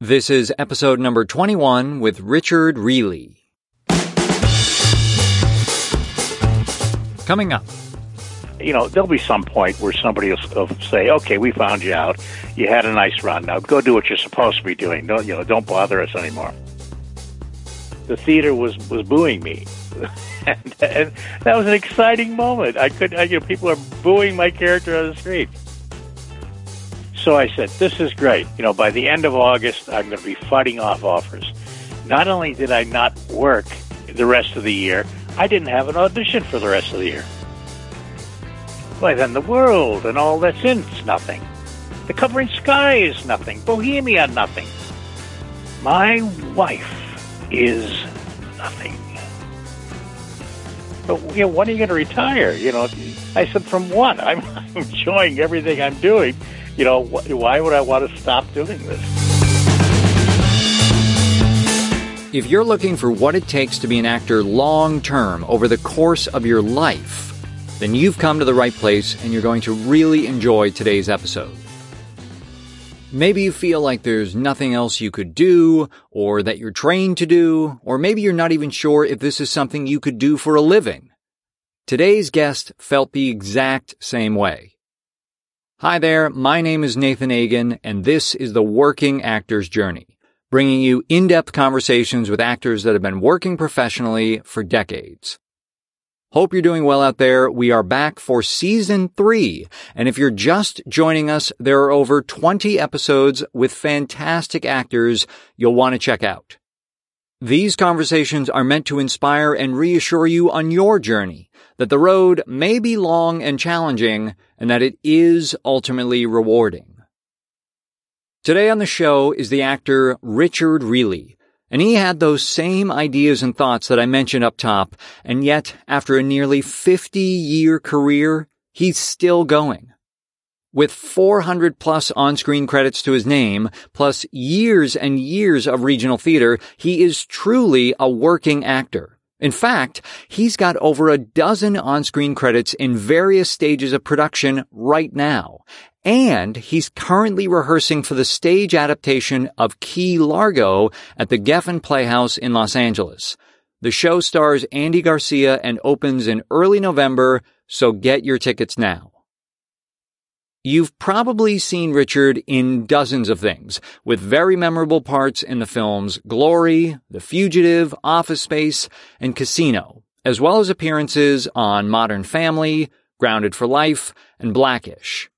This is episode number 21 with Richard Riehle. Coming up. You know, there'll be some point where somebody will, will say, "Okay, we found you out. You had a nice run. Now go do what you're supposed to be doing. Don't you know? Don't bother us anymore." The theater was was booing me, and, and that was an exciting moment. I could, I, you know, people are booing my character on the street. So I said, "This is great. You know, by the end of August, I'm going to be fighting off offers." Not only did I not work the rest of the year, I didn't have an audition for the rest of the year. Why, then the world and all that's in it's nothing. The covering sky is nothing. Bohemia, nothing. My wife is nothing. But you know, when are you going to retire? You know, I said, from what? I'm, I'm enjoying everything I'm doing. You know, wh- why would I want to stop doing this? If you're looking for what it takes to be an actor long term over the course of your life, then you've come to the right place and you're going to really enjoy today's episode. Maybe you feel like there's nothing else you could do, or that you're trained to do, or maybe you're not even sure if this is something you could do for a living. Today's guest felt the exact same way. Hi there, my name is Nathan Agan, and this is the Working Actor's Journey, bringing you in-depth conversations with actors that have been working professionally for decades. Hope you're doing well out there. We are back for season three. And if you're just joining us, there are over 20 episodes with fantastic actors you'll want to check out. These conversations are meant to inspire and reassure you on your journey that the road may be long and challenging and that it is ultimately rewarding. Today on the show is the actor Richard Riehle. And he had those same ideas and thoughts that I mentioned up top, and yet, after a nearly 50 year career, he's still going. With 400 plus on-screen credits to his name, plus years and years of regional theater, he is truly a working actor. In fact, he's got over a dozen on-screen credits in various stages of production right now, and he's currently rehearsing for the stage adaptation of Key Largo at the Geffen Playhouse in Los Angeles. The show stars Andy Garcia and opens in early November, so get your tickets now. You've probably seen Richard in dozens of things, with very memorable parts in the films Glory, The Fugitive, Office Space, and Casino, as well as appearances on Modern Family, Grounded for Life, and Black-ish.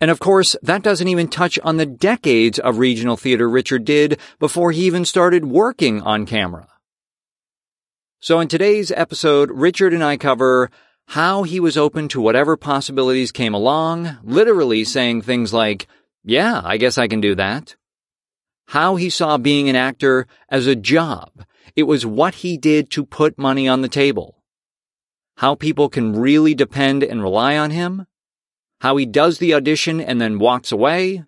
And of course, that doesn't even touch on the decades of regional theater Richard did before he even started working on camera. So in today's episode, Richard and I cover how he was open to whatever possibilities came along, literally saying things like, yeah, I guess I can do that. How he saw being an actor as a job. It was what he did to put money on the table. How people can really depend and rely on him how he does the audition and then walks away,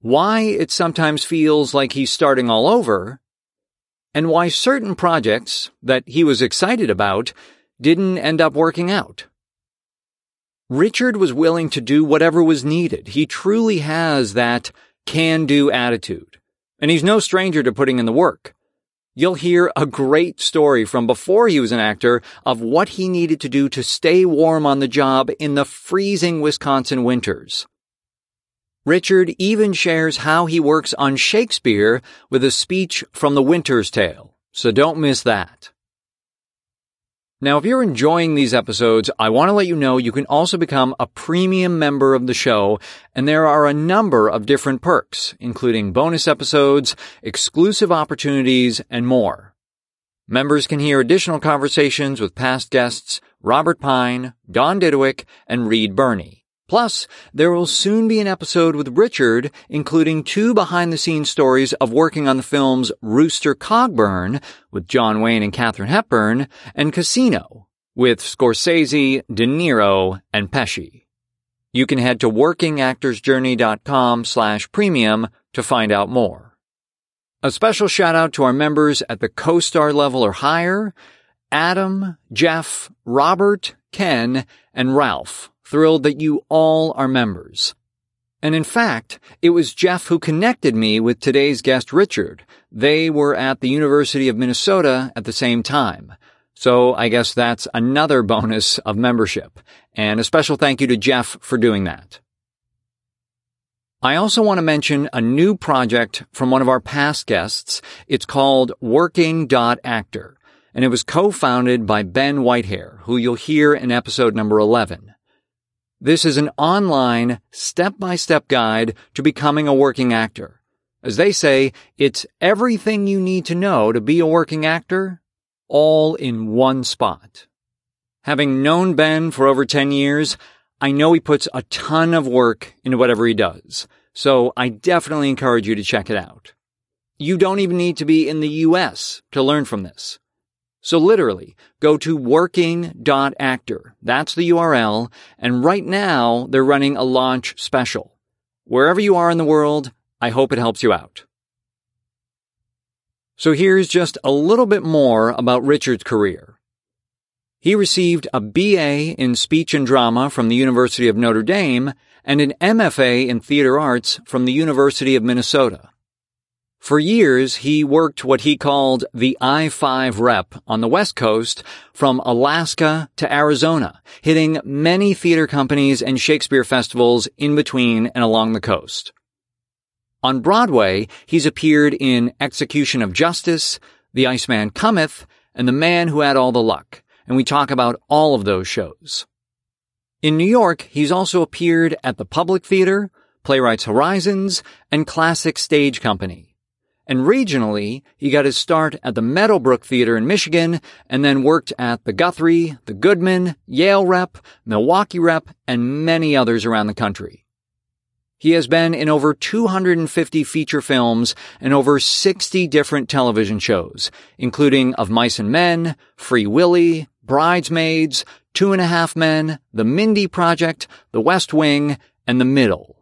why it sometimes feels like he's starting all over, and why certain projects that he was excited about didn't end up working out. Richard was willing to do whatever was needed. He truly has that can do attitude. And he's no stranger to putting in the work you'll hear a great story from before he was an actor of what he needed to do to stay warm on the job in the freezing Wisconsin winters. Richard even shares how he works on Shakespeare with a speech from The Winter's Tale, so don't miss that. Now, if you're enjoying these episodes, I want to let you know you can also become a premium member of the show, and there are a number of different perks, including bonus episodes, exclusive opportunities, and more. Members can hear additional conversations with past guests Robert Pine, Don Diduick, and Reed Birney. Plus, there will soon be an episode with Richard, including two behind the scenes stories of working on the films Rooster Cogburn with John Wayne and Katharine Hepburn and Casino with Scorsese, De Niro, and Pesci. You can head to workingactorsjourney.com slash premium to find out more. A special shout out to our members at the co-star level or higher, Adam, Jeff, Robert, Ken, and Ralph thrilled that you all are members. And in fact, it was Jeff who connected me with today's guest, Richard. They were at the University of Minnesota at the same time. So I guess that's another bonus of membership. And a special thank you to Jeff for doing that. I also want to mention a new project from one of our past guests. It's called Working.Actor, and it was co-founded by Ben Whitehair, who you'll hear in episode number 11. This is an online, step-by-step guide to becoming a working actor. As they say, it's everything you need to know to be a working actor, all in one spot. Having known Ben for over 10 years, I know he puts a ton of work into whatever he does, so I definitely encourage you to check it out. You don't even need to be in the US to learn from this. So literally, go to working.actor. That's the URL. And right now, they're running a launch special. Wherever you are in the world, I hope it helps you out. So here's just a little bit more about Richard's career. He received a BA in speech and drama from the University of Notre Dame and an MFA in theater arts from the University of Minnesota. For years, he worked what he called the I-5 rep on the West Coast from Alaska to Arizona, hitting many theater companies and Shakespeare festivals in between and along the coast. On Broadway, he's appeared in Execution of Justice, The Iceman Cometh, and The Man Who Had All the Luck, and we talk about all of those shows. In New York, he's also appeared at the Public Theater, Playwrights Horizons, and Classic Stage Company. And regionally, he got his start at the Meadowbrook Theater in Michigan and then worked at the Guthrie, the Goodman, Yale Rep, Milwaukee Rep, and many others around the country. He has been in over 250 feature films and over 60 different television shows, including Of Mice and Men, Free Willy, Bridesmaids, Two and a Half Men, The Mindy Project, The West Wing, and The Middle.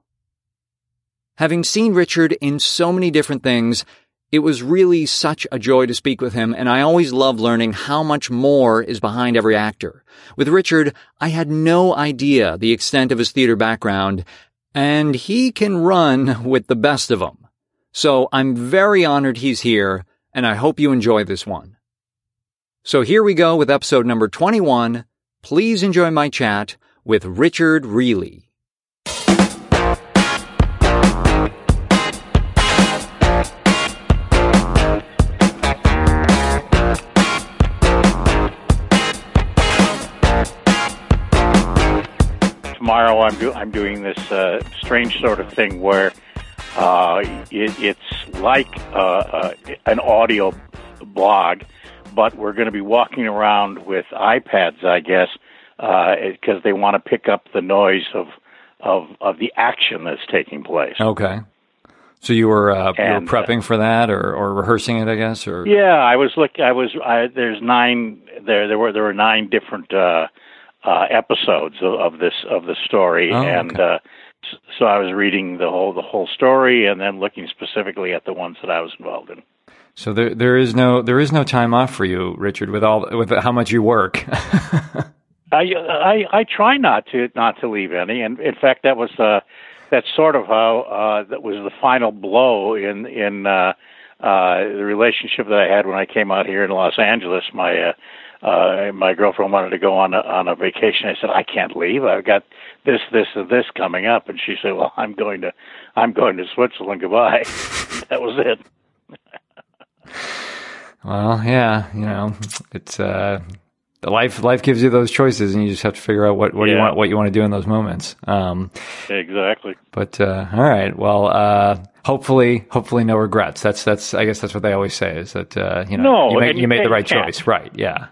Having seen Richard in so many different things, it was really such a joy to speak with him, and I always love learning how much more is behind every actor. With Richard, I had no idea the extent of his theater background, and he can run with the best of them. So I'm very honored he's here, and I hope you enjoy this one. So here we go with episode number 21. Please enjoy my chat with Richard Riehle. Tomorrow I'm do I'm doing this uh, strange sort of thing where uh, it, it's like uh, uh, an audio blog, but we're going to be walking around with iPads, I guess, because uh, they want to pick up the noise of of of the action that's taking place. Okay. So you were uh, and, you were prepping for that, or, or rehearsing it, I guess, or yeah, I was look. I was. I, there's nine. There, there were there were nine different uh, episodes of, of, this of the story, oh, and okay. uh, so I was reading the whole the whole story and then looking specifically at the ones that I was involved in. So there there is no there is no time off for you, Richard, with all with how much you work. I, I I try not to not to leave any, and in fact that was uh, that's sort of how uh, that was the final blow in in uh, uh, the relationship that I had when I came out here in Los Angeles. My uh, uh, my girlfriend wanted to go on a, on a vacation. I said, I can't leave. I've got this, this, and this coming up. And she said, Well, I'm going to, I'm going to Switzerland. Goodbye. that was it. well, yeah, you know, it's uh, life. Life gives you those choices, and you just have to figure out what, what yeah. you want, what you want to do in those moments. Um, exactly. But uh, all right, well. Uh, hopefully, hopefully, no regrets. That's that's. I guess that's what they always say is that uh, you know no, you, make, you made the right choice, right? Yeah.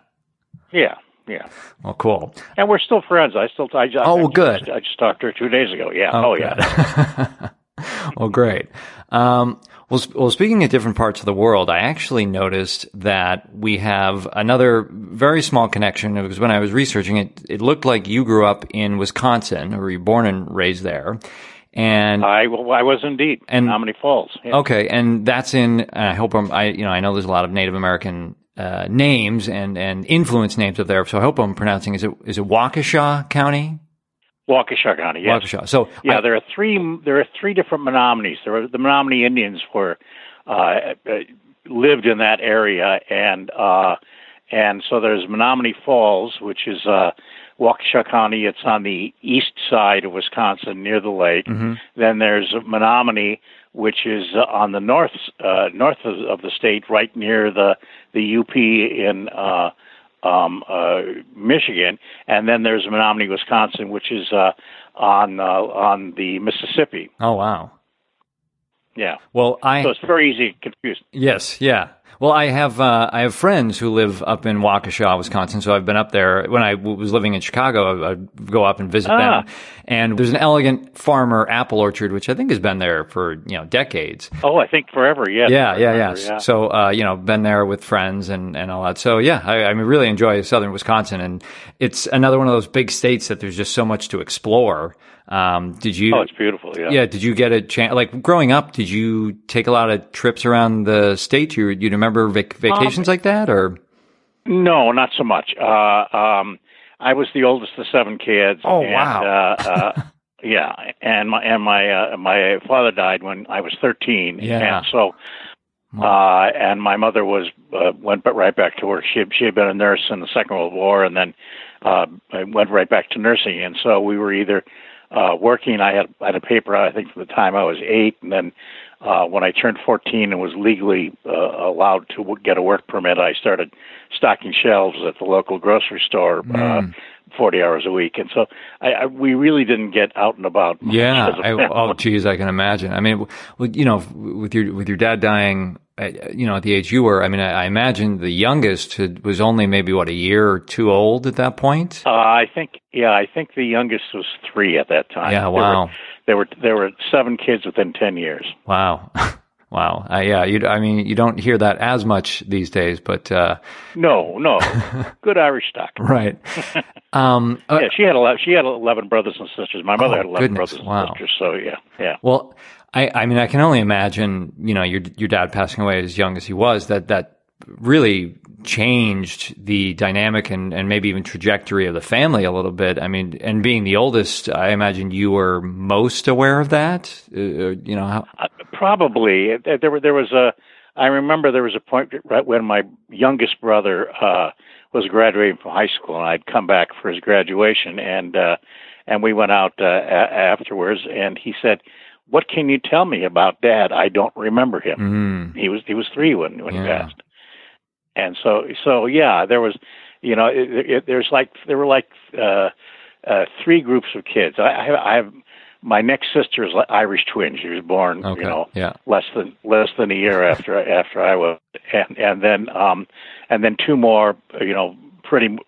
Yeah, yeah. Well, cool. And we're still friends. I still. I, oh, well, good. I just talked to her two days ago. Yeah. Oh, oh yeah. well, great. Um, well, well, speaking of different parts of the world, I actually noticed that we have another very small connection. Because when I was researching it, it looked like you grew up in Wisconsin, or you were you born and raised there? And I, well, I was indeed. And Menomonee Falls. Yeah. Okay, and that's in. I hope I'm. I you know I know there's a lot of Native American uh, names and and influence names up there. So I hope I'm pronouncing is it is it Waukesha County? Waukesha County. Yes. Waukesha. So yeah, I- there are three. There are three different Menominees. There are the Menominee Indians were uh, lived in that area, and uh, and so there's Menomonee Falls, which is uh, Waukesha County. It's on the east side of Wisconsin, near the lake. Mhm. Then there's Menominee, which is uh, on the north uh, north of, of the state, right near the the UP in uh, um, uh, Michigan, and then there's Menomonie, Wisconsin, which is uh, on uh, on the Mississippi. oh wow. Yeah, Well, I so it's very easy to confuse. Yes, yeah. Well, I have uh, I have friends who live up in Waukesha, Wisconsin. So I've been up there when I w- was living in Chicago. I'd go up and visit Ah. them. And there's an elegant farmer apple orchard, which I think has been there for you know decades. Oh, I think forever. Yes. Yeah, yeah, Forever, yeah. So uh, you know, been there with friends and and all that. So yeah, I, I mean, really enjoy southern Wisconsin, and it's another one of those big states that there's just so much to explore. Um, did you? Oh, it's beautiful. Yeah. Yeah. Did you get a chance? Like growing up, did you take a lot of trips around the state? You you remember vac- vacations like that, or No, not so much. Uh, um, I was the oldest of seven kids. Oh, and, wow. Uh, uh, yeah, and my and my uh, my father died when I was thirteen. Yeah. And so, uh, and my mother was uh, went but right back to work. She had, she had been a nurse in the Second World War, and then uh, went right back to nursing. And so we were either uh, working. I had I had a paper. I think from the time I was eight, and then uh, when I turned 14 and was legally uh, allowed to w- get a work permit, I started stocking shelves at the local grocery store uh, 40 hours a week. And so I, I, we really didn't get out and about. yeah? I, oh, geez, I can imagine. I mean, w- you know, with your with your dad dying, uh, you know, at the age you were, I mean, I, I imagine the youngest had, was only maybe what a year or two old at that point. Uh, I think, yeah, I think the youngest was three at that time. Yeah, There wow. were, there were there were seven kids within 10 years. Wow. Wow. Uh, yeah. You, I mean, you don't hear that as much these days, but, uh, No, no, good Irish stock. right. Um, uh, Yeah, she had a lot. She had 11 brothers and sisters. My mother Oh, had 11 goodness, brothers and wow. sisters. So yeah, yeah. well, I, I mean, I can only imagine, you know, your, your dad passing away as young as he was, that, that really changed the dynamic and, and maybe even trajectory of the family a little bit. I mean, and being the oldest, I imagine you were most aware of that. Uh, you know, how, Uh, Probably Uh, there were there was a. I remember there was a point right when my youngest brother uh, was graduating from high school, and I'd come back for his graduation, and uh, and we went out uh, a- afterwards, and he said, "What can you tell me about Dad? I don't remember him. mm, He was he was three when when he passed." And so so yeah, there was, you know, it, it, there's like there were like uh, uh, three groups of kids. I, I have, I have my next sister is like Irish twin. She was born, okay. you know, yeah. less than less than a year after after I was, and and then um and then two more, you know, pretty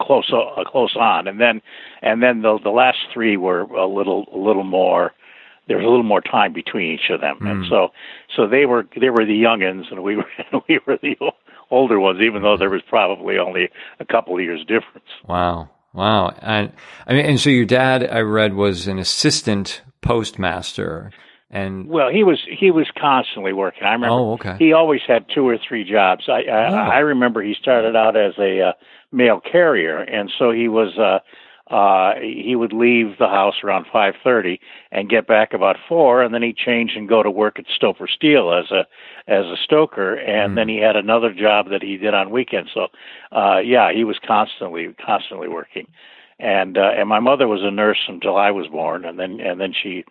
close uh, close on, and then and then the the last three were a little a little more. There was a little more time between each of them, and Mm. so so they were they were the youngins, and we were we were the older ones, even though there was probably only a couple of years difference. Wow. Wow. And I mean, and so your dad, I read, was an assistant postmaster. And Well, he was he was constantly working. I remember oh, okay. he always had two or three jobs. I I, Oh. I remember he started out as a uh, mail carrier, and so he was uh, uh, he would leave the house around five thirty and get back about four, and then he'd change and go to work at Stoper Steel as a as a stoker, and Mm. then he had another job that he did on weekends. So, uh, yeah, he was constantly constantly working, and uh, and my mother was a nurse until I was born, and then and then she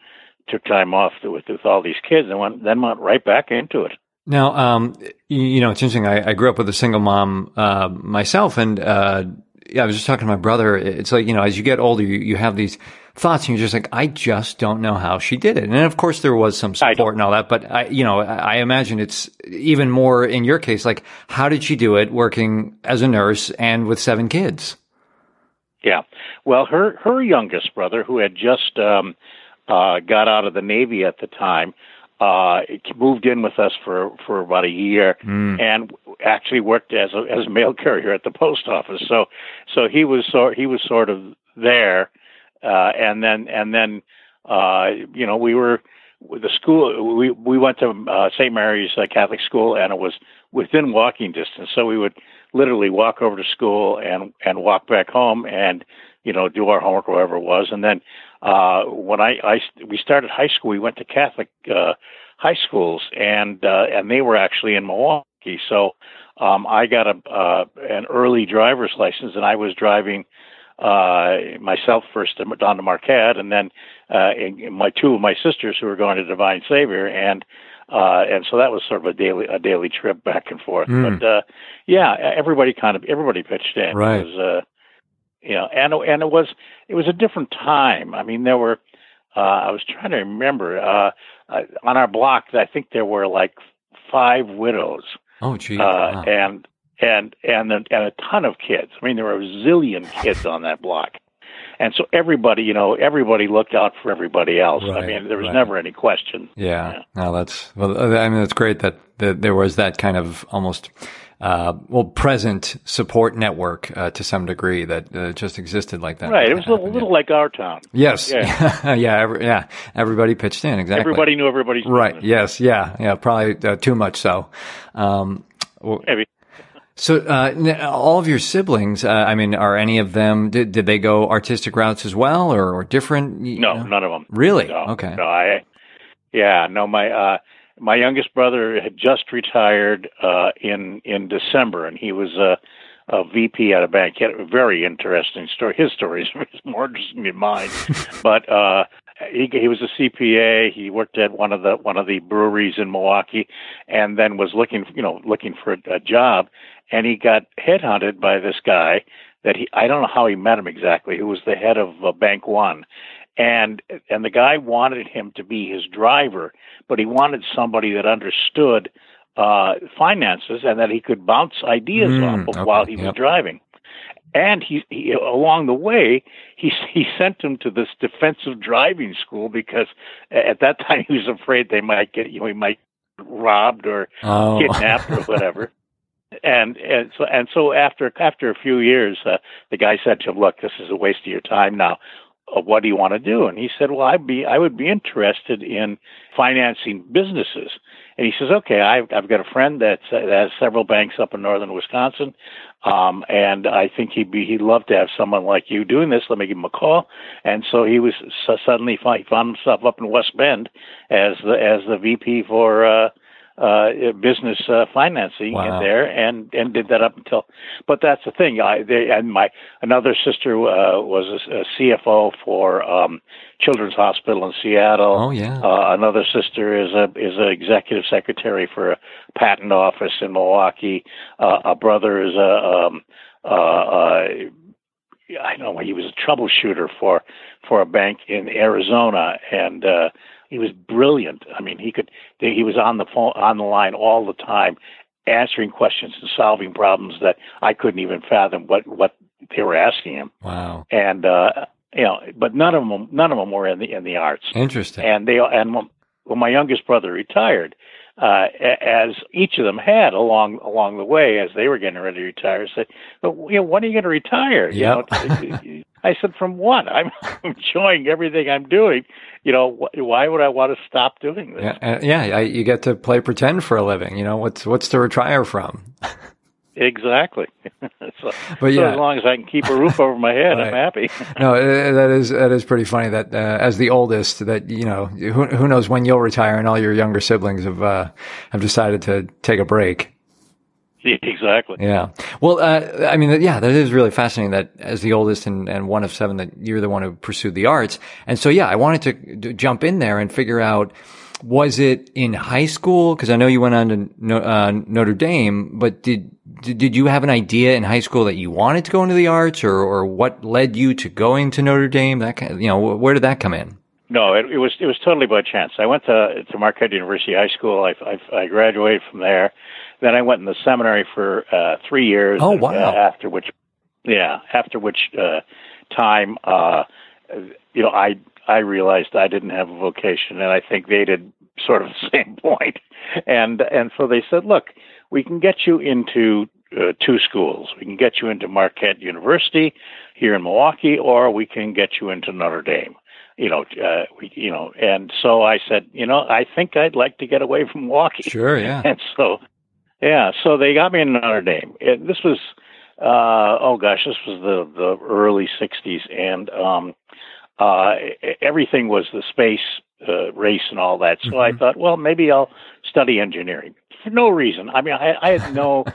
took time off to, with with all these kids and went then went right back into it. Now, um, you, you know, it's interesting. I, I grew up with a single mom uh, myself, and uh, yeah, I was just talking to my brother. It's like you know, as you get older, you, you have these thoughts, and you're just like, I just don't know how she did it. And of course, there was some support and all that, but I, you know, I, I imagine it's even more in your case. Like, how did she do it, working as a nurse and with seven kids? Yeah. Well, her her youngest brother, who had just um, uh, got out of the Navy at the time, uh, moved in with us for for about a year, Mm. and actually worked as a as a mail carrier at the post office. So so he was sort he was sort of there, uh, and then and then uh, you know we were the school we we went to uh, St. Mary's uh, Catholic school, and it was within walking distance. So we would literally walk over to school and and walk back home and you know, do our homework or whatever it was. And then uh, when I, I we started high school, we went to Catholic uh, high schools, and uh, and they were actually in Milwaukee. So um, I got a uh, an early driver's license, and I was driving uh, myself first to, down to Marquette, and then uh, and my two of my sisters who were going to Divine Savior, and uh, and so that was sort of a daily a daily trip back and forth. Mm. But uh, yeah, everybody kind of everybody pitched in. Right. It was, uh, you know, and and it was it was a different time. I mean, there were. Uh, I was trying to remember uh, uh, on our block. I think there were like five widows. Oh, gee. Uh, wow. And and and and a ton of kids. I mean, there were a zillion kids on that block, and so everybody, you know, everybody looked out for everybody else. Right, I mean, there was right. never any question. Yeah, yeah. no, that's well. I mean, it's great that, that there was that kind of almost. Uh, well, present support network uh, to some degree that uh, just existed like that. Right. It was a little, little like our town. Yes. Yeah. yeah. Every, yeah. Everybody pitched in. Exactly. Everybody knew everybody's right. Business. Yes. Yeah. Yeah. Probably uh, too much so. Um, well, Maybe. So, uh, all of your siblings, uh, I mean, are any of them, did, did they go artistic routes as well or, or different? No, know? none of them. Really? No, okay. No, I, yeah, no, my, uh, my youngest brother had just retired, uh, in, in December and he was, a a VP at a bank. He had a very interesting story. His story is more interesting than mine, but, uh, he he was a CPA. He worked at one of the one of the breweries in Milwaukee, and then was looking you know looking for a, a job, and he got headhunted by this guy that he I don't know how he met him exactly. Who was the head of uh, Bank One, and and the guy wanted him to be his driver, but he wanted somebody that understood uh finances and that he could bounce ideas mm, off of okay, while he was driving and he, he along the way he he sent him to this defensive driving school because at that time he was afraid they might get you know he might robbed or oh. kidnapped or whatever and and so and so after after a few years uh, the guy said to him look this is a waste of your time now uh, what do you want to do and he said well i'd be i would be interested in financing businesses and he says, okay, I've, I've got a friend uh, that has several banks up in northern Wisconsin. Um, and I think he'd be, he'd love to have someone like you doing this. Let me give him a call. And so he was so suddenly he found himself up in West Bend as the, as the VP for, uh, uh, business uh, financing wow. there, and and did that up until. But that's the thing. I they, and my another sister uh, was a, a CFO for um, Children's Hospital in Seattle. Oh yeah. Uh, another sister is a is an executive secretary for a patent office in Milwaukee. Uh, a brother is a um, uh, uh, I don't know he was a troubleshooter for for a bank in Arizona, and uh, he was brilliant. I mean, he could he was on the phone on the line all the time, answering questions and solving problems that I couldn't even fathom what what they were asking him. Wow. And uh, you know, but none of them none of them were in the in the arts. Interesting. And they and when my youngest brother retired, uh, as each of them had along along the way as they were getting ready to retire, said, "But you know, when are you going to retire?" Yep. You know, I said, "From what? I'm enjoying everything I'm doing. You know, wh- why would I want to stop doing this?" Yeah, yeah. I, you get to play pretend for a living. You know, what's what's to retire from? Exactly. so, but yeah, so as long as I can keep a roof over my head, right. I'm happy. no, uh, that is that is pretty funny. That uh, as the oldest, that you know, who, who knows when you'll retire, and all your younger siblings have uh, have decided to take a break. Exactly. Yeah. Well, uh, I mean, yeah, that is really fascinating that as the oldest and, and one of seven, that you're the one who pursued the arts. And so, yeah, I wanted to, to jump in there and figure out, was it in high school? Cause I know you went on to uh, Notre Dame, but did, did, did you have an idea in high school that you wanted to go into the arts or, or what led you to going to Notre Dame? That kind of, you know, where did that come in? No, it, it was it was totally by chance. I went to to Marquette University High School. I, I, I graduated from there. Then I went in the seminary for uh, three years. Oh wow! Uh, after which, yeah, after which uh, time, uh, you know, I I realized I didn't have a vocation, and I think they did sort of the same point. And and so they said, look, we can get you into uh, two schools. We can get you into Marquette University here in Milwaukee, or we can get you into Notre Dame. You know, uh, we, you know, and so I said, you know, I think I'd like to get away from Milwaukee. Sure, yeah. And so, yeah, so they got me in Notre Dame. It, this was uh, oh gosh, this was the the early '60s, and um, uh, everything was the space uh, race and all that. So mm-hmm. I thought, well, maybe I'll study engineering for no reason. I mean, I, I had no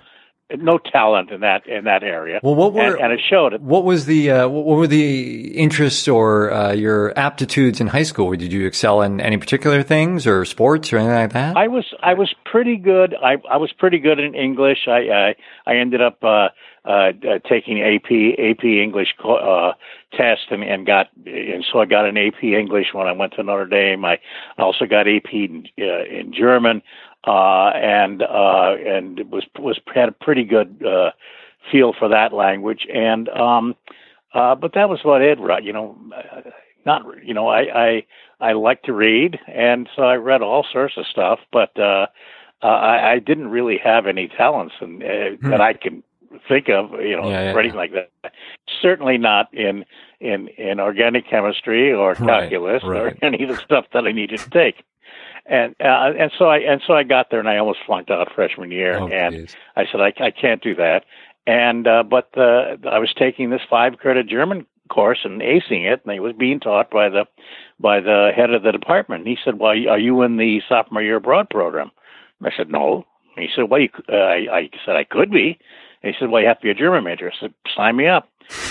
no talent in that in that area. Well, what were and, and it showed it. What was the uh, what were the interests or uh, your aptitudes in high school? Did you excel in any particular things or sports or anything like that? I was I was pretty good. I I was pretty good in English. I I, I ended up uh, uh, uh taking AP AP English uh, test and, and got and so I got an AP English when I went to Notre Dame. I also got AP in, uh, in German uh, and uh, and was was had a pretty good uh, feel for that language. And um, uh, but that was about it, right? You know, not you know I I I like to read, and so I read all sorts of stuff, but uh, uh, I, I didn't really have any talents and uh, hmm. that I can think of, you know, yeah, yeah, anything yeah. like that. Certainly not in in in organic chemistry or calculus right, right. or any of the stuff that I needed to take and uh, and so I and so I got there and I almost flunked out freshman year, oh, and geez. I said I, I can't do that. And uh, but uh, I was taking this five credit German course and acing it, and it was being taught by the by the head of the department. And he said, "Well, are you in the sophomore year abroad program?" And I said, "No." And he said, "Well, you, uh, I, I said I could be." And he said, "Well, you have to be a German major." I said, "Sign me up."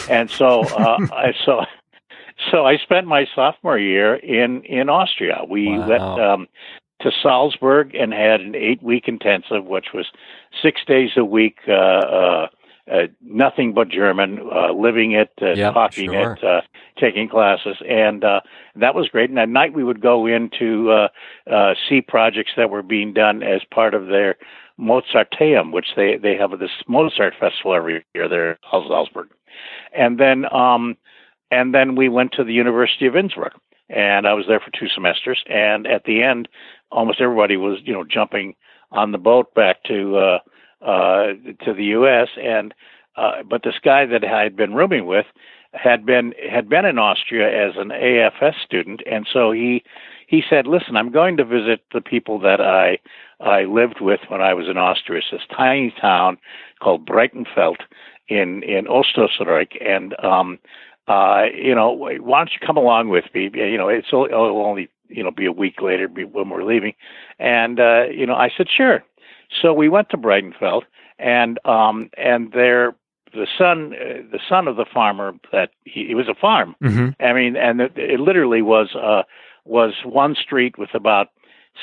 And so uh, I so so I spent my sophomore year in in Austria. We wow. went um, to Salzburg and had an eight week intensive, which was six days a week. Uh, uh, uh, nothing but German, uh, living it, uh, yep, talking sure. it, uh, taking classes, and uh, that was great. And at night we would go in to uh, uh, see projects that were being done as part of their Mozarteum, which they they have this Mozart festival every year there in Salzburg, and then um, and then we went to the University of Innsbruck, and I was there for two semesters. And at the end, almost everybody was, you know, jumping on the boat back to uh, uh, to the U.S. And uh, but this guy that I had been rooming with had been had been in Austria as an AFS student, and so he he said, "Listen, I'm going to visit the people that I I lived with when I was in Austria. It's this tiny town called Breitenfeld in in Ostösterreich, and um, uh, you know, why don't you come along with me? You know, it's only, it'll only, you know, be a week later when we're leaving. And, uh, you know, I said, sure. So we went to Breitenfeld and, um, and there, the son, uh, the son of the farmer that he, it was a farm. Mm-hmm. I mean, and it, it literally was, uh, was one street with about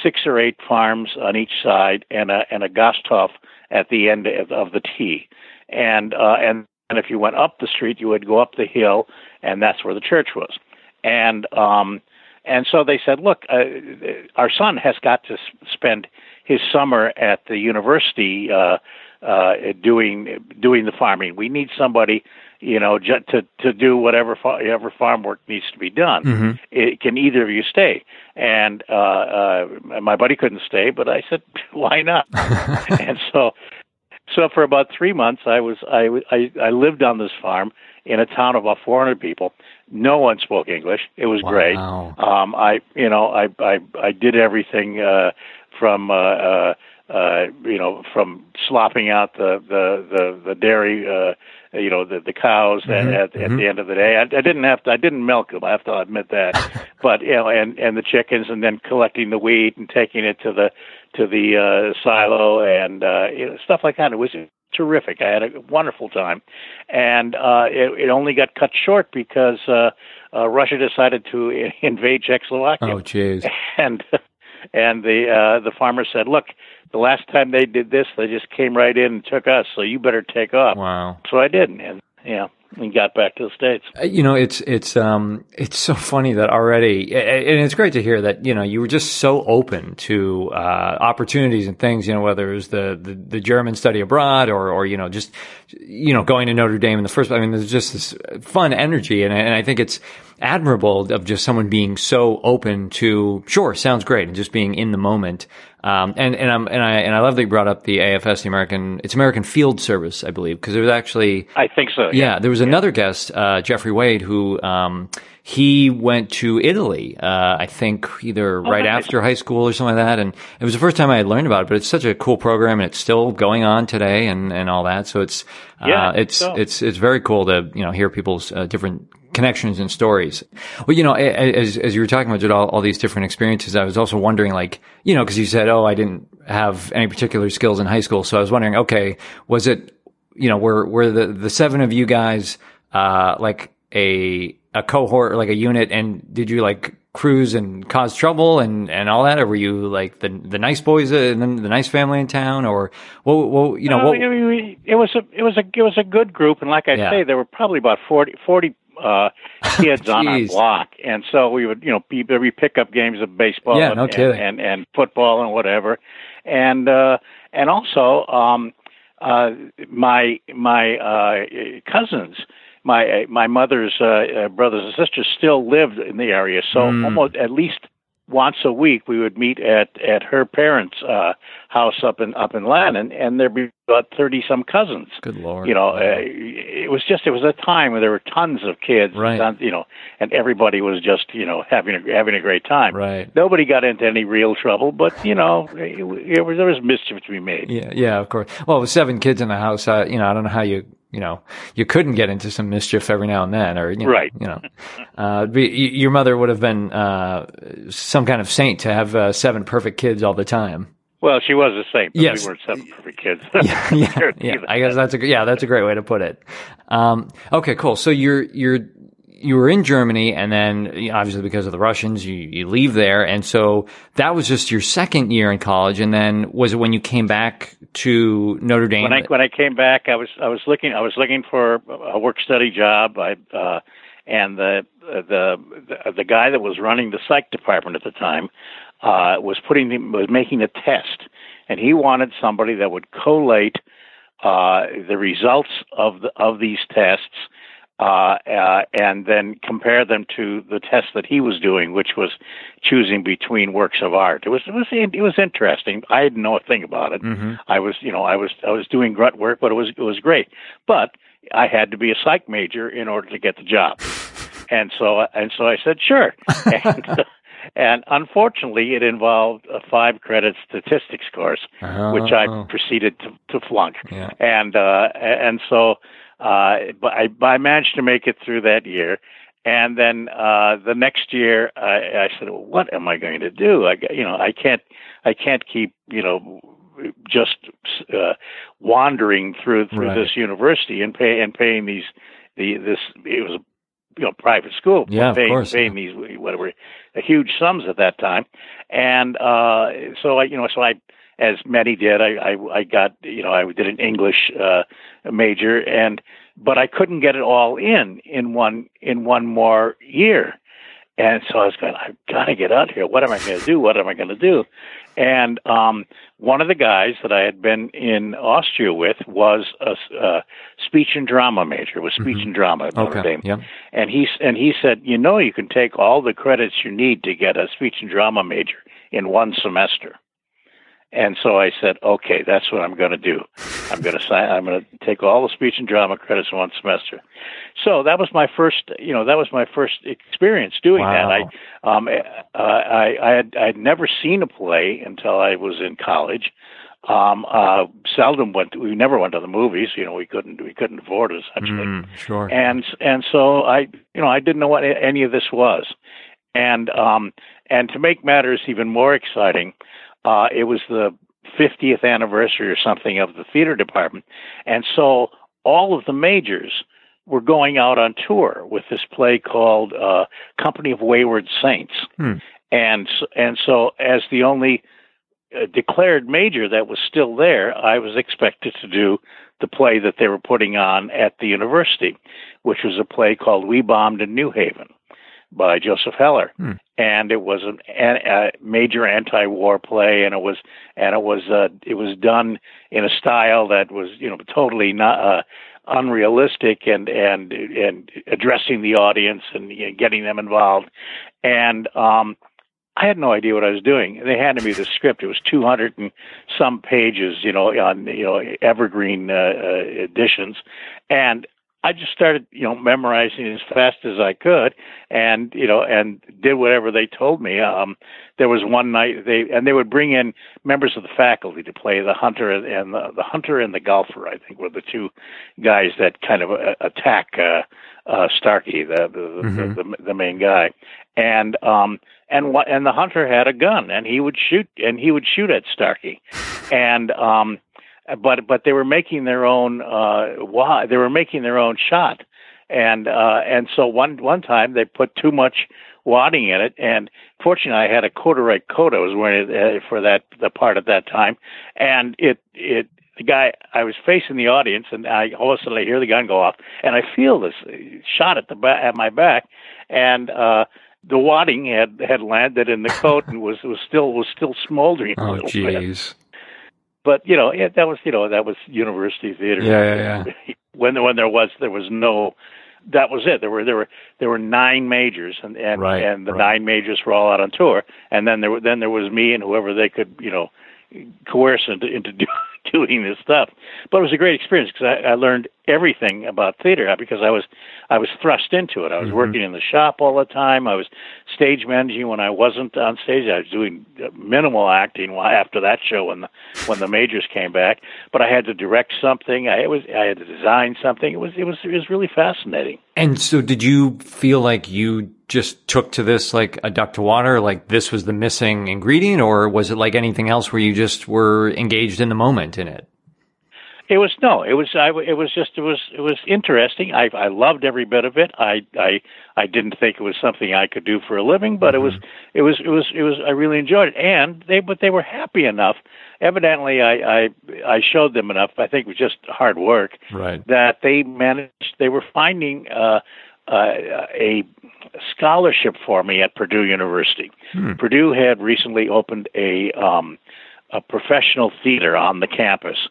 six or eight farms on each side and a, and a Gasthof at the end of, of the T. And, uh, and and if you went up the street, you would go up the hill, and that's where the church was. And um, and so they said, look, uh, our son has got to spend his summer at the university uh, uh, doing doing the farming. We need somebody, you know, to to do whatever fa- whatever farm work needs to be done. Mm-hmm. It, can either of you stay? And uh, uh, my buddy couldn't stay, but I said, why not? and so so for about three months, I was I, I I lived on this farm in a town of about 400 people. No one spoke English. It was wow. great. Um, I you know I I I did everything uh, from uh, uh, uh, you know from slopping out the the the, the dairy. Uh, you know the the cows mm-hmm. at, at, mm-hmm. the end of the day. I, I didn't have to. I didn't milk them. I have to admit that. but you know, and and the chickens, and then collecting the wheat and taking it to the to the uh, silo and uh, you know, stuff like that. It was terrific. I had a wonderful time, and uh, it, it only got cut short because uh, uh, Russia decided to invade Czechoslovakia. Oh, jeez. And and the uh, the farmer said, "Look, the last time they did this, they just came right in and took us. So you better take off." Wow. So I didn't. and yeah and got back to the states. Uh, you know, it's it's um it's so funny that already, and it's great to hear that you know you were just so open to uh, opportunities and things. You know, whether it was the, the, the German study abroad or or you know just you know going to Notre Dame in the first. I mean, there's just this fun energy, and and I think it's admirable of just someone being so open to sure sounds great and just being in the moment Um, and and I'm and I and I love that you brought up the AFS, the American it's American Field Service, I believe, because there was actually I think so. Yeah, yeah there was yeah. another guest, uh, Jeffrey Wade, who um, he went to Italy. Uh, I think either oh, right nice. after high school or something like that, and it was the first time I had learned about it. But it's such a cool program, and it's still going on today, and and all that. So it's uh, yeah, it's so. it's it's very cool to you know hear people's uh, different connections and stories. Well, you know, as as you were talking about all, all these different experiences, I was also wondering, like, you know, because you said, "Oh, I didn't have any particular skills in high school," so I was wondering, okay, was it, you know, were were the the seven of you guys uh, like a a cohort, or like a unit, and did you like cruise and cause trouble and, and all that, or were you like the the nice boys and then the nice family in town, or well, well you know, no, it was a it was a it was a good group, and like I yeah. say, there were probably about 40, 40 uh, kids on our block, and so we would, you know, be, we pick up games of baseball yeah, no and, kidding. and, and and football and whatever, and uh, and also um, uh, my my uh, cousins. My my mother's uh, uh, brothers and sisters still lived in the area, so mm. almost at least once a week we would meet at at her parents' uh, house up in up in Lannon, and there'd be about thirty some cousins. Good lord! You know, wow. uh, it was just it was a time where there were tons of kids, right? Tons, you know, and everybody was just you know having a having a great time. Right. Nobody got into any real trouble, but you know, it, it was, there was mischief to be made. Yeah, yeah, of course. Well, with seven kids in the house, uh, you know, I don't know how you you know, you couldn't get into some mischief every now and then, or you know, right. You know, uh, be, your mother would have been uh, some kind of saint to have uh, seven perfect kids all the time. Well, she was a saint, but yes. we weren't seven perfect kids. yeah, yeah, yeah. I guess that's a yeah, that's a great way to put it. Um, okay, cool. So you're you're you were in Germany, and then obviously because of the Russians, you, you leave there, and so that was just your second year in college. And then was it when you came back to Notre Dame? When I when I came back, I was I was looking I was looking for a work study job. I uh, and the the the, the guy that was running the psych department at the time uh, was putting was making a test, and he wanted somebody that would collate uh, the results of the, of these tests uh, uh, and then compare them to the test that he was doing, which was choosing between works of art. It was it was it was interesting. I didn't know a thing about it. Mm-hmm. I was you know I was I was doing grunt work, but it was it was great. But I had to be a psych major in order to get the job, and so and so I said sure. and, and unfortunately, it involved a five credit statistics course, uh-huh. which I proceeded to, to flunk. Yeah. And uh, and so uh, but I, I managed to make it through that year. And then uh, the next year, I, I said, well, "What am I going to do? I, you know, I can't, I can't keep, you know, just uh, wandering through through right. this university and pay and paying these, the this it was a you know private school, yeah, paying, of course, paying these whatever huge sums at that time, and uh, so I, you know, so I as many did. I, I, I got, you know, I did an English uh, major, and but I couldn't get it all in in one in one more year. And so I was going, I've got to get out here. What am I going to do? What am I going to do? And um, one of the guys that I had been in Austria with was a, a speech and drama major, was speech mm-hmm. and drama at Notre okay. Dame. Yeah. And he and he said, you know, you can take all the credits you need to get a speech and drama major in one semester. And so I said, okay, that's what I'm going to do. I'm going to sign. I'm going to take all the speech and drama credits in one semester. So that was my first, you know, that was my first experience doing wow. that. I, um, uh, I, I had, I'd never seen a play until I was in college. Um, uh, seldom went. To, we never went to the movies. You know, we couldn't. We couldn't afford it essentially. Mm, sure. And and so I, you know, I didn't know what any of this was. And um, and to make matters even more exciting, uh, it was the 50th anniversary or something of the theater department. And so all of the majors were going out on tour with this play called uh, Company of Wayward Saints. Hmm. And, and so, as the only uh, declared major that was still there, I was expected to do the play that they were putting on at the university, which was a play called We Bombed in New Haven by Joseph Heller, hmm. and it was an, a major anti-war play, and it was and it was uh, it was done in a style that was you know totally not uh, unrealistic and and and addressing the audience and you know, getting them involved, and um, I had no idea what I was doing. They handed me the script. It was 200 and some pages, you know, on you know evergreen uh, uh, editions, and I just started, you know, memorizing as fast as I could, and you know, and did whatever they told me. Um, there was one night they and they would bring in members of the faculty to play the hunter and the, the hunter and the golfer. I think were the two guys that kind of uh, attack uh, uh, Starkey, the the, mm-hmm. the the the main guy, and um and what and the hunter had a gun and he would shoot and he would shoot at Starkey, and um but but they were making their own uh why they were making their own shot and uh and so one one time they put too much wadding in it and fortunately I had a corduroy coat I was wearing uh, for that the part at that time and it it the guy I was facing the audience, and I all of a sudden I hear the gun go off, and I feel this shot at the back at my back, and uh, the wadding had had landed in the coat and was was still was still smoldering. Oh, jeez. But you know it, that was you know that was university theater. Yeah, yeah, yeah. when when there was there was no that was it. There were there were there were nine majors, and and right, and the right. nine majors were all out on tour, and then there were then there was me and whoever they could you know coerce into into do, doing this stuff. But it was a great experience because I, I learned everything about theater because I was I was thrust into it. I was Mm-hmm. working in the shop all the time. I was stage managing when I wasn't on stage. I was doing minimal acting while after that show when the when the majors came back. But I had to direct something. I it was I had to design something. It was it was it was really fascinating. And so, did you feel like you just took to this like a duck to water, like this was the missing ingredient, or was it like anything else where you just were engaged in the moment in it? It was no. It was. I. It was just. It was. It was interesting. I. I loved every bit of it. I. I. I didn't think it was something I could do for a living, but Mm-hmm. it was. It was. It was. It was. I really enjoyed it, and they. But they were happy enough. Evidently, I. I. I showed them enough. I think it was just hard work Right. that they managed. They were finding. Uh, uh, a scholarship for me at Purdue University. Hmm. Purdue had recently opened a um, a professional theater on the campus,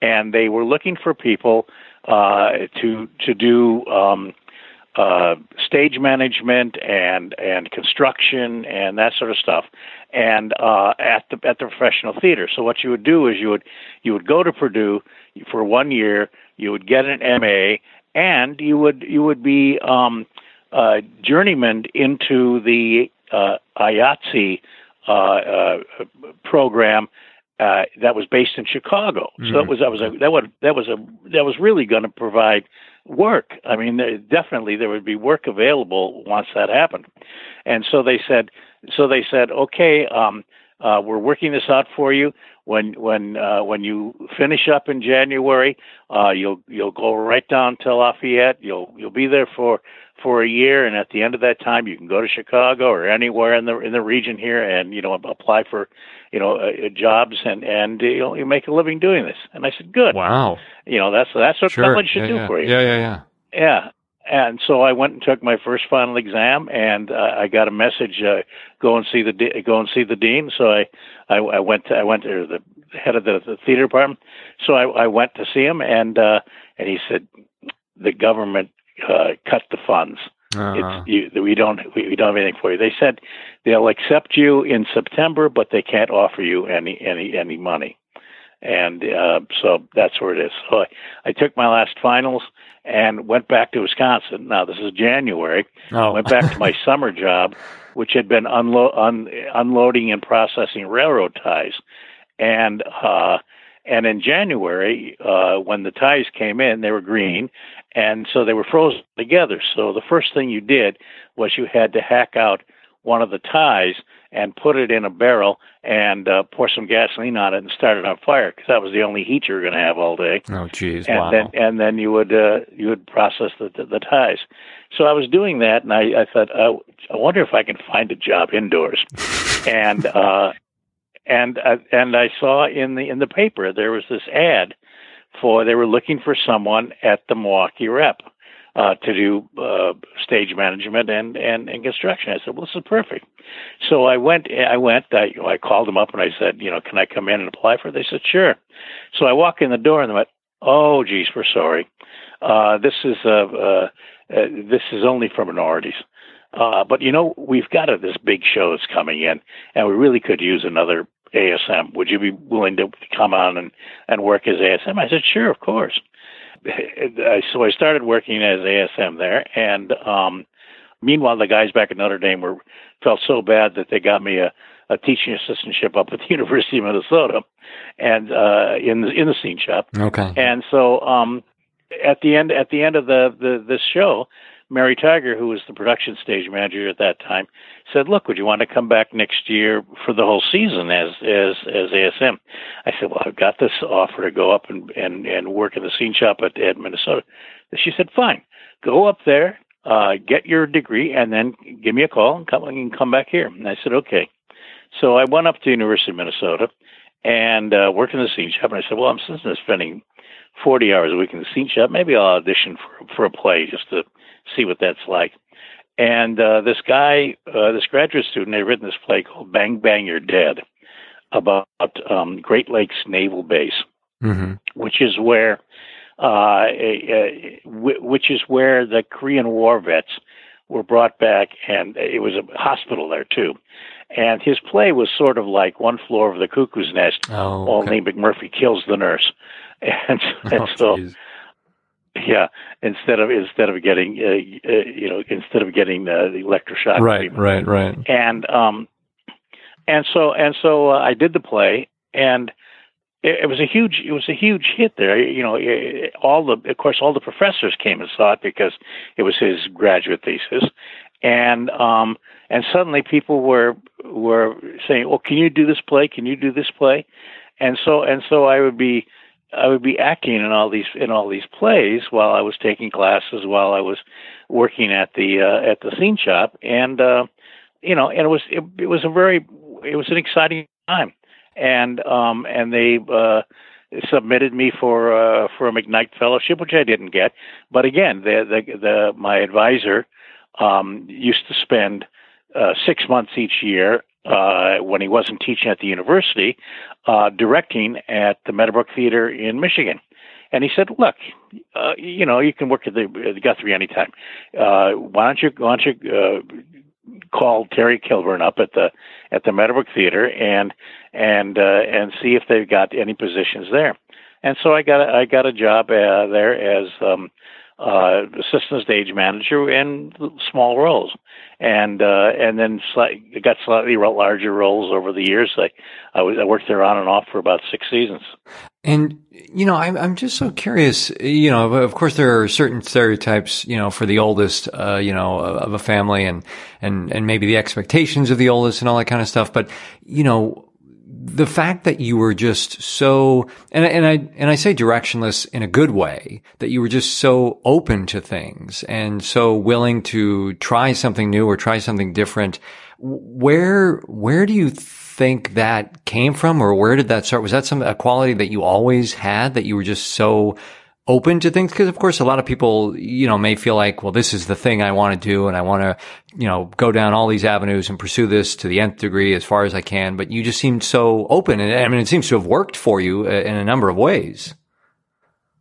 and they were looking for people uh, to to do um, uh, stage management and and construction and that sort of stuff, and uh, at the at the professional theater. So what you would do is you would you would go to Purdue for one year, you would get an MA, and you would you would be um, uh, journeyman into the uh, IATSE uh, uh, program uh, that was based in Chicago. So that was that was a that would that was a that was really going to provide work. I mean, there, definitely there would be work available once that happened. And so they said, so they said, okay, um, uh, we're working this out for you. When when uh, when you finish up in January, uh, you'll you'll go right down to Lafayette. You'll you'll be there for for a year, and at the end of that time, you can go to Chicago or anywhere in the in the region here, and you know apply for you know uh, jobs and and you know you make a living doing this. And I said, good. Wow. You know that's that's what Sure. college should yeah, do yeah. for you. Yeah, yeah, yeah. Yeah. And so I went and took my first final exam, and uh, I got a message: uh, go and see the de- go and see the dean. So I, I, I went to, I went to the head of the, the theater department. So I, I went to see him, and uh, and he said the government uh, cut the funds. Uh-huh. It's you, we don't we, we don't have anything for you. They said they'll accept you in September, but they can't offer you any any any money. And uh, so that's where it is. So I, I took my last finals and went back to Wisconsin. Now this is January. Oh. Went back to my summer job, which had been unlo- un- unloading and processing railroad ties, and uh, and in January uh, when the ties came in, they were green, and so they were frozen together. So the first thing you did was you had to hack out one of the ties and put it in a barrel and uh, pour some gasoline on it and start it on fire because that was the only heat you were going to have all day Oh, geez. and wow. then and then you would uh, you would process the, the the ties. So I was doing that, and I, I thought, uh, I wonder if I can find a job indoors. and uh, and uh, and I saw in the in the paper there was this ad for they were looking for someone at the Milwaukee Rep. Uh, to do uh, stage management and, and, and construction, I said, "Well, this is perfect." So I went. I went. I, you know, I called them up and I said, "You know, can I come in and apply for it?" They said, "Sure." So I walk in the door and they went, "Oh, geez, we're sorry. Uh, this is uh, uh, uh, this is only for minorities." uh, but you know, we've got a, this big show that's coming in, and we really could use another ASM. Would you be willing to come on and, and work as ASM? I said, sure, of course. So I started working as ASM there, and um, meanwhile, the guys back at Notre Dame were felt so bad that they got me a, a teaching assistantship up at the University of Minnesota, and uh, in the in the scene shop. Okay. And so um, at the end at the end of the, the this show, Mary Tiger, who was the production stage manager at that time, said, "Look, would you want to come back next year for the whole season as as as ASM?" I said, "Well, I've got this offer to go up and and and work in the scene shop at, at Minnesota." She said, "Fine, go up there, uh, get your degree, and then give me a call and come and come back here." And I said, "Okay." So I went up to University of Minnesota and uh, worked in the scene shop. And I said, "Well, I'm spending 40 hours a week in the scene shop. Maybe I'll audition for for a play just to." See what that's like. And uh, this guy, uh, this graduate student, had written this play called "Bang Bang You're Dead" about um, Great Lakes Naval Base, mm-hmm. which is where, uh, a, a, which is where the Korean War vets were brought back, and it was a hospital there too. And his play was sort of like One Flew Over the Cuckoo's Nest, oh, okay. only McMurphy kills the nurse, and, and oh, so. Geez yeah, instead of instead of getting uh, uh, you know instead of getting uh, the electroshock. Right, treatment. right, right. And um, and so and so uh, I did the play, and it, it was a huge it was a huge hit there. You know, it, all the of course all the professors came and saw it because it was his graduate thesis, and um, and suddenly people were were saying, "Well, can you do this play? Can you do this play?" And so and so I would be I would be acting in all these in all these plays while I was taking classes, while I was working at the uh, at the scene shop, and uh, you know, and it was it, it was a very it was an exciting time, and um, and they uh, submitted me for uh, for a McKnight fellowship, which I didn't get, but again, the the, the my advisor um, used to spend uh, six months each year uh, when he wasn't teaching at the university, uh, directing at the Meadowbrook Theater in Michigan. And he said, "Look, uh, you know, you can work at the, at the Guthrie anytime. Uh, why don't you why don't you uh, call Terry Kilburn up at the at the Meadowbrook Theater and and uh, and see if they've got any positions there." And so I got a, I got a job uh, there as um, uh, assistant stage manager in small roles, and uh, and then slight, got slightly larger roles over the years. I I, was, I worked there on and off for about six seasons. And you know, I'm I'm just so curious. You know, of course, there are certain stereotypes. You know, for the oldest, uh, you know, of a family, and and and maybe the expectations of the oldest and all that kind of stuff. But you know, the fact that you were just so, and, and I, and I say directionless in a good way, that you were just so open to things and so willing to try something new or try something different. Where, where do you think that came from or where did that start? Was that some, a quality that you always had that you were just so open to things? Because of course, a lot of people, you know, may feel like, well, this is the thing I want to do and I want to, you know, go down all these avenues and pursue this to the nth degree as far as I can. But you just seemed so open. And I mean, it seems to have worked for you uh, in a number of ways.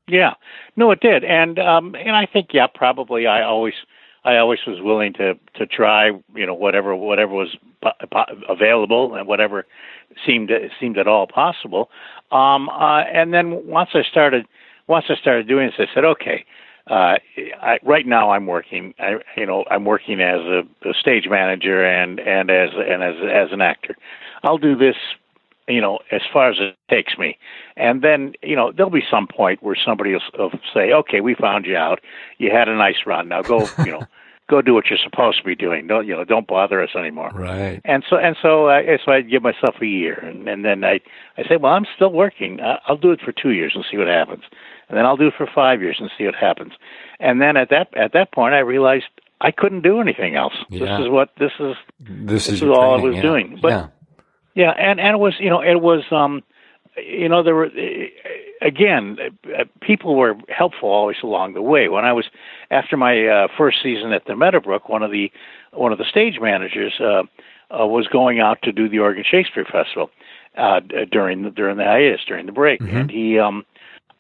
Yeah, no, it did. And, um, and I think, yeah, probably I always, I always was willing to, to try, you know, whatever, whatever was available and whatever seemed, seemed at all possible. Um, uh, and then once I started, once I started doing this, I said, okay, uh, I, right now I'm working, I, you know, I'm working as a, a stage manager and, and as, and as, as an actor. I'll do this, you know, as far as it takes me. And then, you know, there'll be some point where somebody will, will say, okay, we found you out. You had a nice run. Now go, you know, go do what you're supposed to be doing. Don't you know? Don't bother us anymore. Right. And so and so I so I give myself a year, and, and then I I say, well, I'm still working. I'll do it for two years and see what happens, and then I'll do it for five years and see what happens. And then at that at that point, I realized I couldn't do anything else. Yeah. This is what this is. This, this is, is all training, I was yeah. doing. But yeah. yeah, and and it was you know it was um you know there were again people were helpful always along the way when i was after my uh, first season at the meadowbrook one of the one of the stage managers uh, uh, was going out to do the oregon shakespeare festival uh, during the during the hiatus during the break mm-hmm. and he um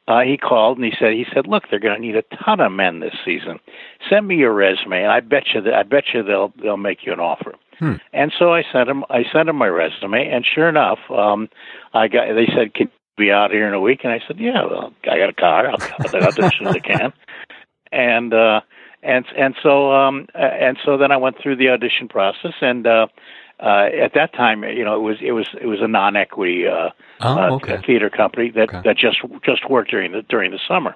uh, he called and he said, he said, look, they're going to need a ton of men this season. Send me your resume, and I bet you that I bet you they'll they'll make you an offer. Hmm. And so I sent him I sent him my resume, and sure enough, um, I got they said, can you be out here in a week? And I said, yeah, well, I got a car. I'll come out as soon as I can. And uh, and and so um, and so then I went through the audition process and. uh uh, at that time, you know, it was it was it was a non-equity uh, Oh, okay. uh, theater company that Okay. that just just worked during the during the summer,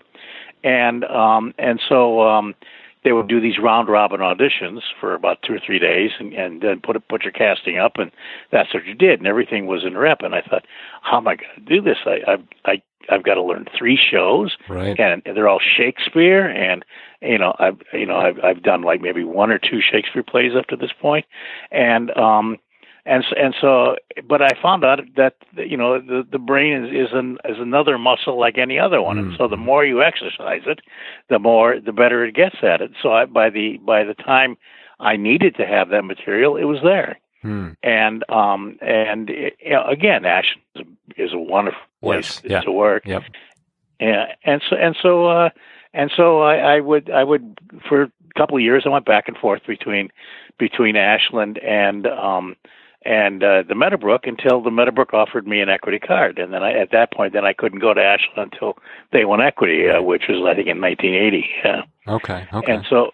and um, and so um, they would do these round robin auditions for about two or three days, and and then put it, put your casting up, and that's what you did, and everything was in rep. And I thought, how am I going to do this? I I've I I've got to learn three shows, Right. and they're all Shakespeare, and you know I've you know I've I've done like maybe one or two Shakespeare plays up to this point, and um and s- and so but I found out that you know the the brain is is an is another muscle like any other one, and so the more you exercise it, the more the better it gets at it. So I, by the by the time I needed to have that material, it was there Hmm. and um and you know, again Ashland is a, is a wonderful place Yes, yeah. to work Yep. and and so and so uh and so I, I would I would for a couple of years I went back and forth between between Ashland and um and uh, the Meadowbrook until the Meadowbrook offered me an equity card, and then I, at that point, then I couldn't go to Ashland until they won equity, uh, which was I think in 1980. Yeah. Okay. Okay. And so,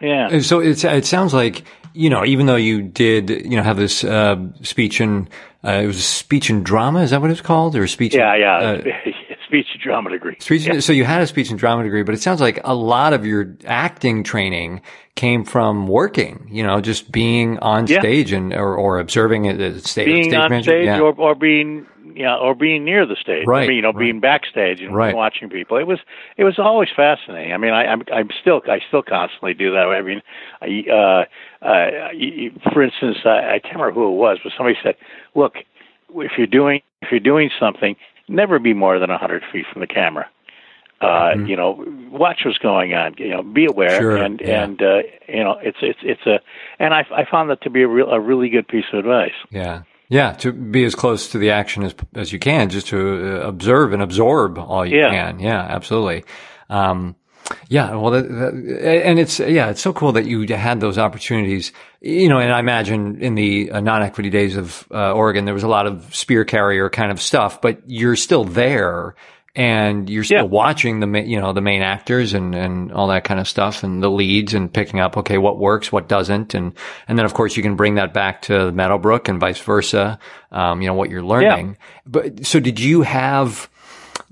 yeah, And so it's, it sounds like, you know, even though you did, you know, have this, uh, speech and, uh, it was a speech and drama. Is that what it's called? Or a speech? yeah, and- yeah. Speech and drama degree. Speech, Yeah. So you had a speech and drama degree, but it sounds like a lot of your acting training came from working, you know, just being on Yeah. stage and, or, or observing it at stage, being stage on manager. stage Yeah. or, or being yeah or being near the stage Right, I mean, you know right. being backstage and Right. watching people it was it was always fascinating i mean i i'm i'm still i still constantly do that i mean i uh uh for instance I, I can't remember who it was but somebody said look if you're doing if you're doing something never be more than a hundred feet from the camera uh you know watch what's going on you know be aware Mm-hmm. Sure, and yeah. and uh you know it's it's it's a and i i found that to be a real a really good piece of advice Yeah. Yeah. To be as close to the action as, as you can, just to uh, observe and absorb all you Yeah. can. Yeah, absolutely. Um, yeah, well, that, that, and it's yeah, it's so cool that you had those opportunities. You know, and I imagine in the uh, non-equity days of uh, Oregon, there was a lot of spear carrier kind of stuff, but you're still there, and you're still Yeah. watching the ma- you know the main actors and and all that kind of stuff, and the leads, and picking up okay what works, what doesn't, and and then of course you can bring that back to Meadowbrook and vice versa. Um, you know what you're learning. But so did you have?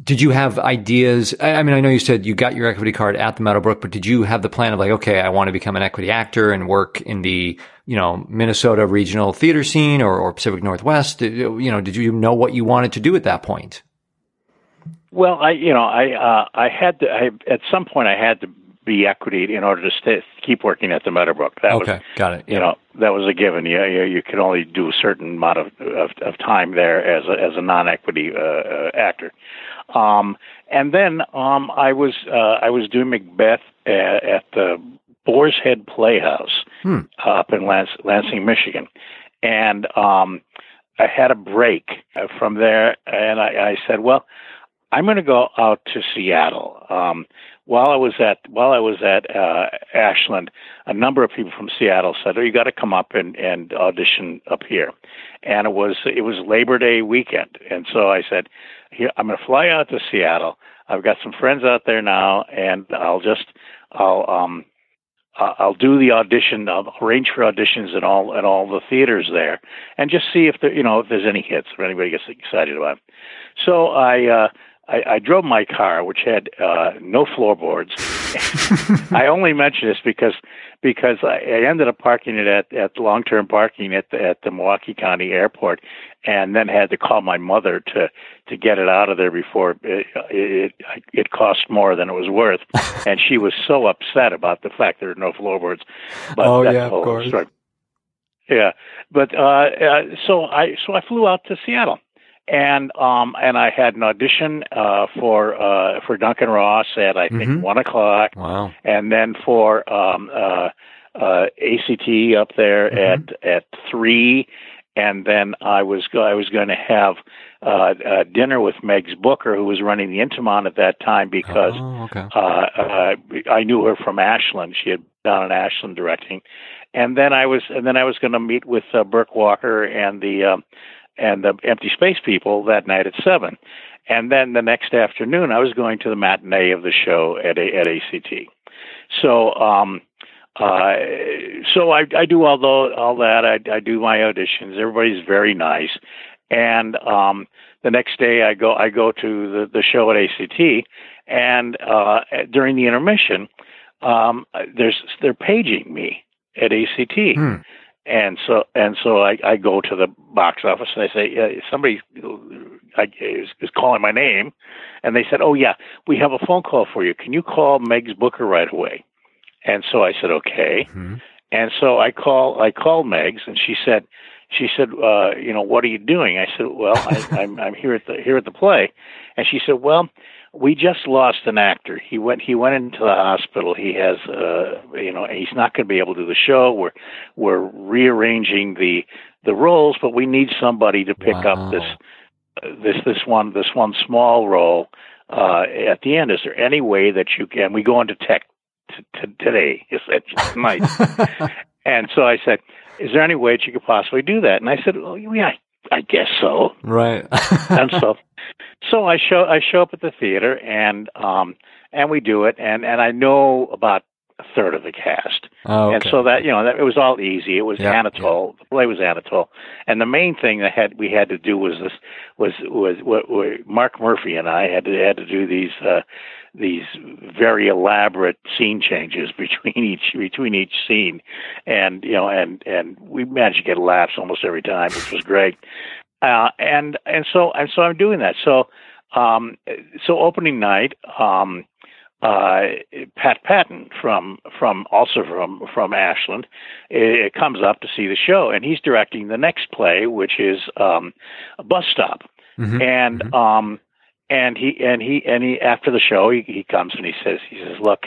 Did you have ideas? I I mean, I know you said you got your equity card at the Meadowbrook, but did you have the plan of like, okay, I want to become an equity actor and work in the, you know, Minnesota regional theater scene or, or Pacific Northwest? Did- You know, did you know what you wanted to do at that point? Well, I you know I uh, I had to I, at some point I had to be equity in order to stay keep working at the Meadowbrook. That okay, was got it. you know that was a given. You you, you could only do a certain amount of of, of time there as a, as a non-equity uh, uh, actor. Um, and then um, I was uh, I was doing Macbeth at, at the Boar's Head Playhouse Hmm. up in Lans- Lansing, Michigan, and um, I had a break uh, from there, and I, I said, well. I'm going to go out to Seattle. Um, while I was at while I was at uh, Ashland, a number of people from Seattle said, "Oh, you got to come up and, and audition up here." And it was it was Labor Day weekend, and so I said, "Here, I'm going to fly out to Seattle. I've got some friends out there now, and I'll just I'll um I'll do the audition. I'll arrange for auditions at all at all the theaters there, and just see if there, you know if there's any hits, if anybody gets excited about. It. So I, uh, I I drove my car, which had uh, no floorboards. I only mention this because because I, I ended up parking it at at long term parking at the, at the Milwaukee County Airport, and then had to call my mother to to get it out of there before it it, it cost more than it was worth, and she was so upset about the fact there were no floorboards. But Oh, yeah, of course. story. Yeah, but uh, uh, so I so I flew out to Seattle, and um and I had an audition uh, for uh, for Duncan Ross at I think Mhm. one o'clock, Wow. and then for um, uh, uh, ACT up there Mhm. at at three, and then I was go- I was going to have uh, uh, dinner with Megs Booker, who was running the Intiman at that time, because Oh, okay. uh, uh, I knew her from Ashland. She had done an Ashland directing, and then I was and then I was going to meet with uh, Burke Walker and the um, and the Empty Space people that night at seven, and then the next afternoon I was going to the matinee of the show at a, at ACT. So um, uh, so I, I do all the, all that. I, I do my auditions. Everybody's very nice, and um, the next day I go I go to the, the show at ACT, and uh, during the intermission, um, there's they're paging me at ACT. Hmm. And so and so I, I go to the box office and I say yeah, somebody I, is, is calling my name, and they said, "Oh yeah, we have a phone call for you. Can you call Megs Booker right away?" And so I said, "Okay." Mhm. And so I call I called Megs, and she said, she said, uh, you know, what are you doing? I said, well, I, I'm I'm here at the here at the play, and she said, well, we just lost an actor. He went he went into the hospital. He has, uh, you know, he's not going to be able to do the show. We're we're rearranging the the roles, but we need somebody to pick Wow. up this uh, this this one this one small role uh, at the end. Is there any way that you can? We go into tech t- t- today. It's, it's tonight. And so I said, "Is there any way that you could possibly do that?" And I said, "Well, yeah, I guess so." right. and so, so I show I show up at the theater and um and we do it and and I know about a third of the cast. oh, And so that you know that it was all easy. It was Yeah, Anatole. The play was Anatole, and the main thing that had we had to do was this was was what, what Mark Murphy and I had to had to do these uh, these very elaborate scene changes between each between each scene, and you know and and we managed to get laughs almost every time, which was great. Uh, and and so and so I'm doing that. So um, so opening night. Um, uh, Pat Patton from from also from from Ashland it comes up to see the show, and he's directing the next play, which is um, a bus stop. Mhm. And Mhm. um, and he and he and he after the show, he, he comes and he says he says, look,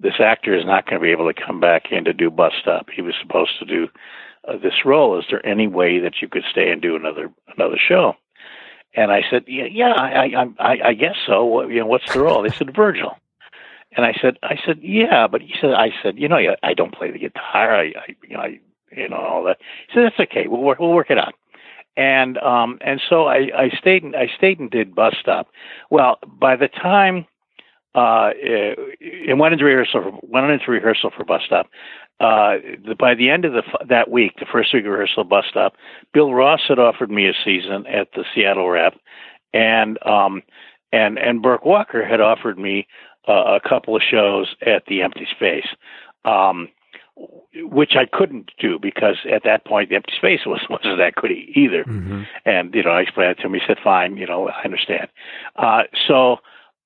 this actor is not going to be able to come back in to do bus stop. He was supposed to do uh, this role. Is there any way that you could stay and do another another show? And I said, yeah, yeah, I, I, I, I guess so. What, you know, what's the role? They said Virgil. And I said, I said, yeah, but he said, I said, you know, I I don't play the guitar. I, I you know, I, you know, all that. He said, that's okay. We'll work, we'll work it out. And um, and so I, I stayed, and I stayed and did bus stop. Well, by the time uh, it went into rehearsal, for, went into rehearsal for bus stop. Uh, the, by the end of the that week, the first week rehearsal, bus stop, Bill Ross had offered me a season at the Seattle Rep, and um, and and Burke Walker had offered me uh, a couple of shows at the Empty Space, um, which I couldn't do because at that point the Empty Space was wasn't that good either. Mhm. And you know, I explained it to him. He said, "Fine, you know, I understand." Uh, so,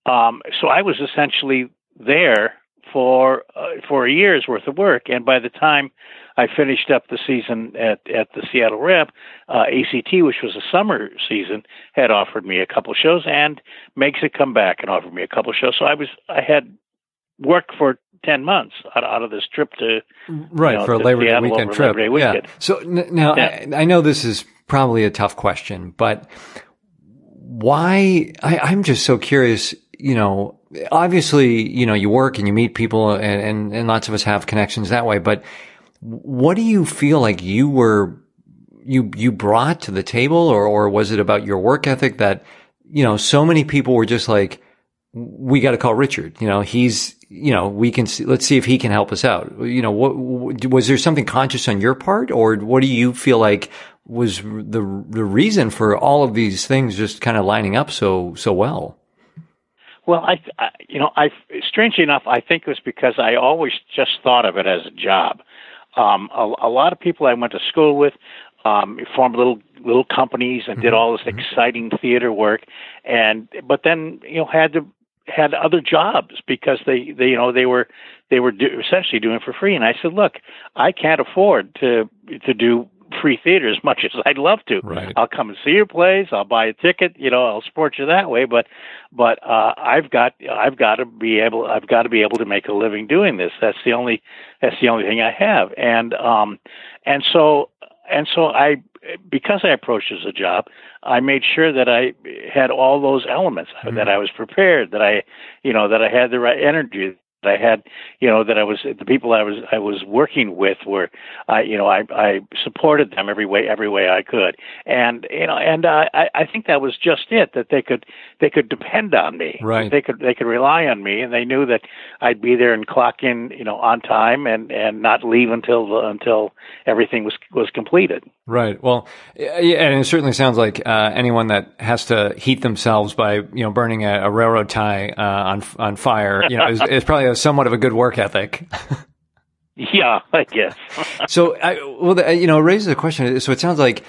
um, so I was essentially there for uh, for a year's worth of work, and by the time I finished up the season at at the Seattle Rep, uh, ACT, which was a summer season, had offered me a couple shows, and Megs it come back and offered me a couple shows. So I was I had worked for ten months out, out of this trip to right you know, for a Labor Day weekend trip. Labor Day Yeah. So n- now Yeah. I, I know this is probably a tough question, but why? I, I'm just so curious. You know, obviously, you know, you work and you meet people, and, and and lots of us have connections that way. But what do you feel like you were you you brought to the table, or or was it about your work ethic that you know so many people were just like we got to call Richard. You know, he's, you know, we can see, let's see if he can help us out. You know, what, was there something conscious on your part or what do you feel like was the, the reason for all of these things just kind of lining up so, so well? Well, I, I, you know, I strangely enough, I think it was because I always just thought of it as a job. Um, a, a lot of people I went to school with um, formed little little companies and did all this exciting theater work, and but then you know had to had other jobs because they, they you know they were they were do, essentially doing it for free. And I said, look, I can't afford to to do free theater as much as I'd love to. Right. I'll come and see your plays. I'll buy a ticket. You know, I'll support you that way. But but uh, I've got I've got to be able I've got to be able to make a living doing this. That's the only that's the only thing I have. And um and so and so I because I approached as a job, I made sure that I had all those elements, mm-hmm. that I was prepared, that I, you know, that I had the right energy, that I had, you know, that I was the people I was I was working with were, I, you know, I I supported them every way every way I could, and you know, and I I think that was just it that they could they could depend on me, right? They could they could rely on me, and they knew that I'd be there and clock in, you know, on time and and not leave until until everything was was completed. Right. Well, yeah, and it certainly sounds like uh, anyone that has to heat themselves by you know burning a, a railroad tie uh, on on fire, you know, is, is probably a, somewhat of a good work ethic. yeah, I guess. so, I, well, you know, raises a question. So it sounds like.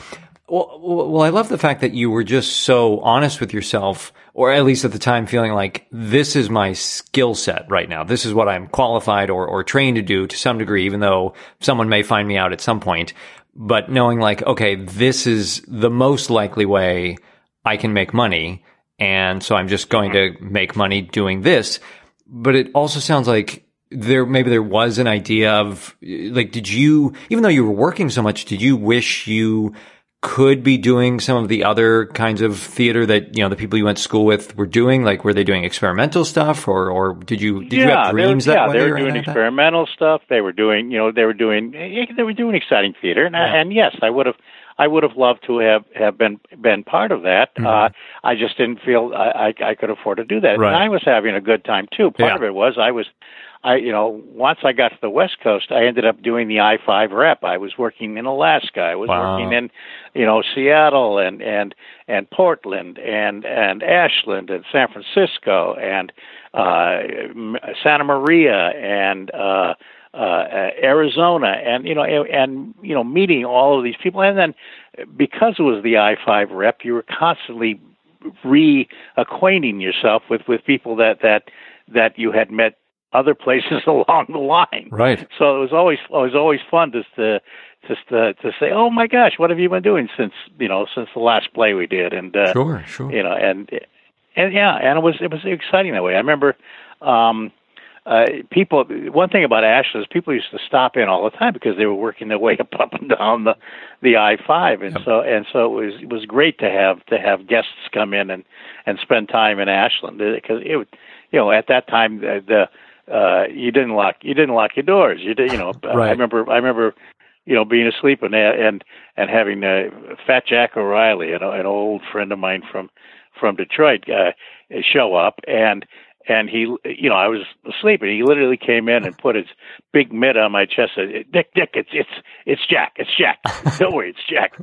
Well, well, I love the fact that you were just so honest with yourself, or at least at the time feeling like this is my skill set right now. This is what I'm qualified or, or trained to do to some degree, even though someone may find me out at some point but knowing like, okay, this is the most likely way I can make money. And so I'm just going to mm-hmm. make money doing this. But it also sounds like there, maybe there was an idea of like, did you, even though you were working so much, did you wish you could be doing some of the other kinds of theater that you know the people you went to school with were doing? Like, were they doing experimental stuff, or or did you did yeah, you have dreams they were, that yeah, they were doing experimental stuff. They were doing you know they were doing they were doing exciting theater, and, yeah. and yes, I would have. I would have loved to have have been been part of that. Mm-hmm. Uh, I just didn't feel I, I I could afford to do that. Right. And I was having a good time too. Part yeah. of it was I was I, you know, once I got to the West Coast, I ended up doing the I five rep. I was working in Alaska. I was wow. working in, you know, Seattle and and and Portland and and Ashland and San Francisco and uh, Santa Maria and uh, uh, Arizona and you know and you know meeting all of these people and then because it was the I five rep, you were constantly reacquainting yourself with with people that that that you had met other places along the line. Right. So it was always it was always fun just to just to, to say, oh my gosh, what have you been doing since you know since the last play we did? And uh, sure, sure. You know, and and yeah, and it was it was exciting that way. I remember. um uh, people, one thing about Ashland is people used to stop in all the time because they were working their way up, up and down the the I five, and yep. so and so it was it was great to have to have guests come in and and spend time in Ashland because it, you know, at that time the, the uh, you didn't lock you didn't lock your doors. You did, you know. right. I remember I remember, you know, being asleep and and and having uh, Fat Jack O'Reilly, an, an old friend of mine from from Detroit, uh, show up and and he, you know, I was asleep, and he literally came in and put his big mitt on my chest. And said, Dick, Dick, it's it's it's Jack, it's Jack. Don't worry, it's Jack.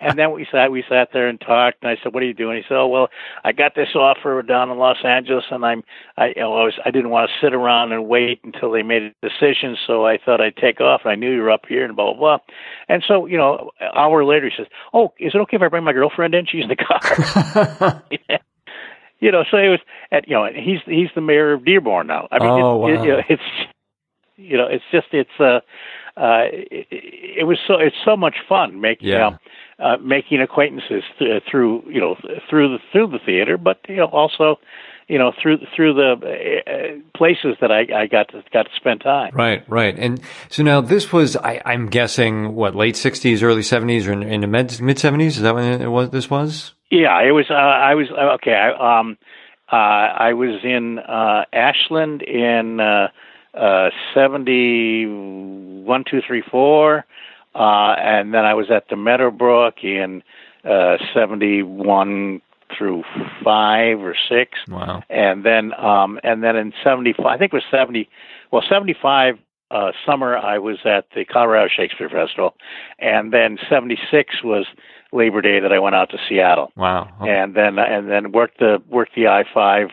and then we sat we sat there and talked, and I said, "What are you doing?" He said, "Oh, well, I got this offer down in Los Angeles, and I'm I you know I was I didn't want to sit around and wait until they made a decision, so I thought I'd take off. And I knew you were up here, and blah blah blah." And so, you know, an hour later, he says, "Oh, is it okay if I bring my girlfriend in? She's in the car." yeah you know, so it was at you know he's he's the mayor of Dearborn now. I mean, oh, it, wow. it, you know, it's you know it's just it's uh uh it, it was so it's so much fun making yeah. um, uh, making acquaintances th- through you know through the through the theater, but you know also you know through through the uh, places that I, I got to got to spend time. Right, right. And so now this was I, I'm guessing what late '60s, early '70s, or in, in the mid mid '70s. Is that when it was? This was. Yeah, it was. Uh, I was uh, okay. I, um, uh, I was in uh, Ashland in uh, uh, seventy one, two, three, four, uh, and then I was at the Meadowbrook in uh, seventy one through five or six. Wow. And then, um, and then in seventy five, I think it was seventy. Well, seventy five uh, summer I was at the Colorado Shakespeare Festival, and then '76 was Labor Day that I went out to Seattle. Wow. Okay. And then and then worked the worked the I five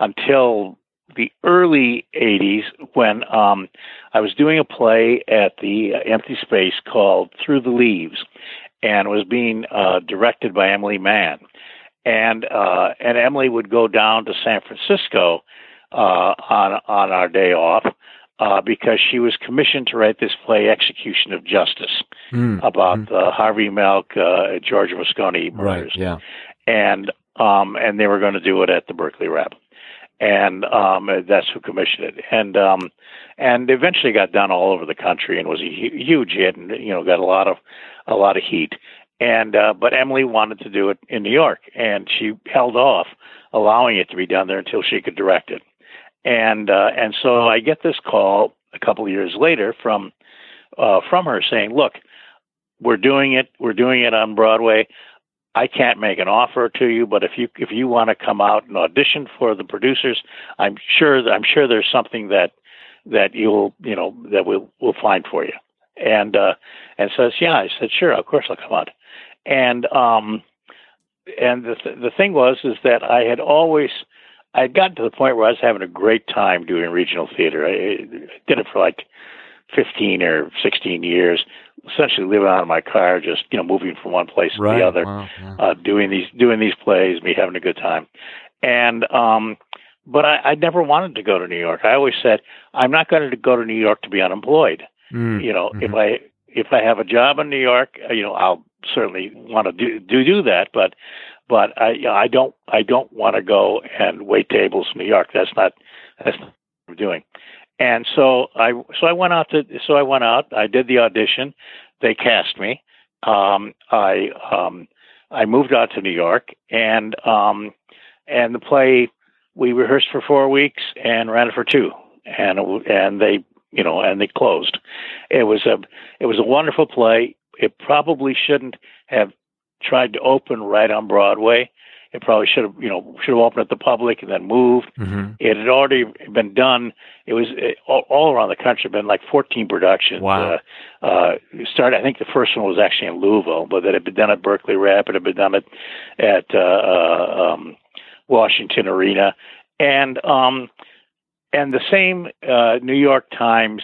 until the early '80s when um, I was doing a play at the Empty Space called Through the Leaves, and was being uh, directed by Emily Mann. And uh, and Emily would go down to San Francisco uh, on on our day off uh, because she was commissioned to write this play, Execution of Justice, mm. about mm. Uh, Harvey Milk, uh, George Moscone Right. murders. Yeah. And um, and they were going to do it at the Berkeley Rep, and um, that's who commissioned it. And um, and eventually got done all over the country and was a hu- huge hit, and you know got a lot of a lot of heat. and uh, but Emily wanted to do it in New York, and she held off allowing it to be done there until she could direct it. And uh, and so I get this call a couple of years later from uh, from her saying, "Look, we're doing it. We're doing it on Broadway. I can't make an offer to you, but if you if you want to come out and audition for the producers, I'm sure I'm sure there's something that that you'll you know that we'll we'll find for you." And uh, and says, "Yeah." I said, "Sure, of course I'll come out." And um, and the th- the thing was is that I had always I had gotten to the point where I was having a great time doing regional theater. I, did it for like 15 or 16 years, essentially living out of my car, just you know moving from one place right. to the other, wow. yeah. uh, doing these doing these plays, me having a good time, and um, but I, I never wanted to go to New York. I always said I'm not going to go to New York to be unemployed. Mm, You know, if mhm. I if I have a job in New York, uh, you know, I'll certainly want to do do, do that, but but I you know, I don't I don't want to go and wait tables in New York. That's not that's not what I'm doing. And so I so I went out to so I went out. I did the audition. They cast me. Um, I um, I moved out to New York and um, and the play we rehearsed for four weeks and ran it for two and it, and they you know and they closed. It was a it was a wonderful play. It probably shouldn't have tried to open right on Broadway. It probably should have, you know, should have opened at the public and then moved. Mhm. It had already been done. It was it, all, all around the country. Been like 14 productions. Wow. Uh, uh, started. I think the first one was actually in Louisville, but it had been done at Berkeley Rep. It had been done at at uh, uh, um, Washington Arena, and um, and the same uh, New York Times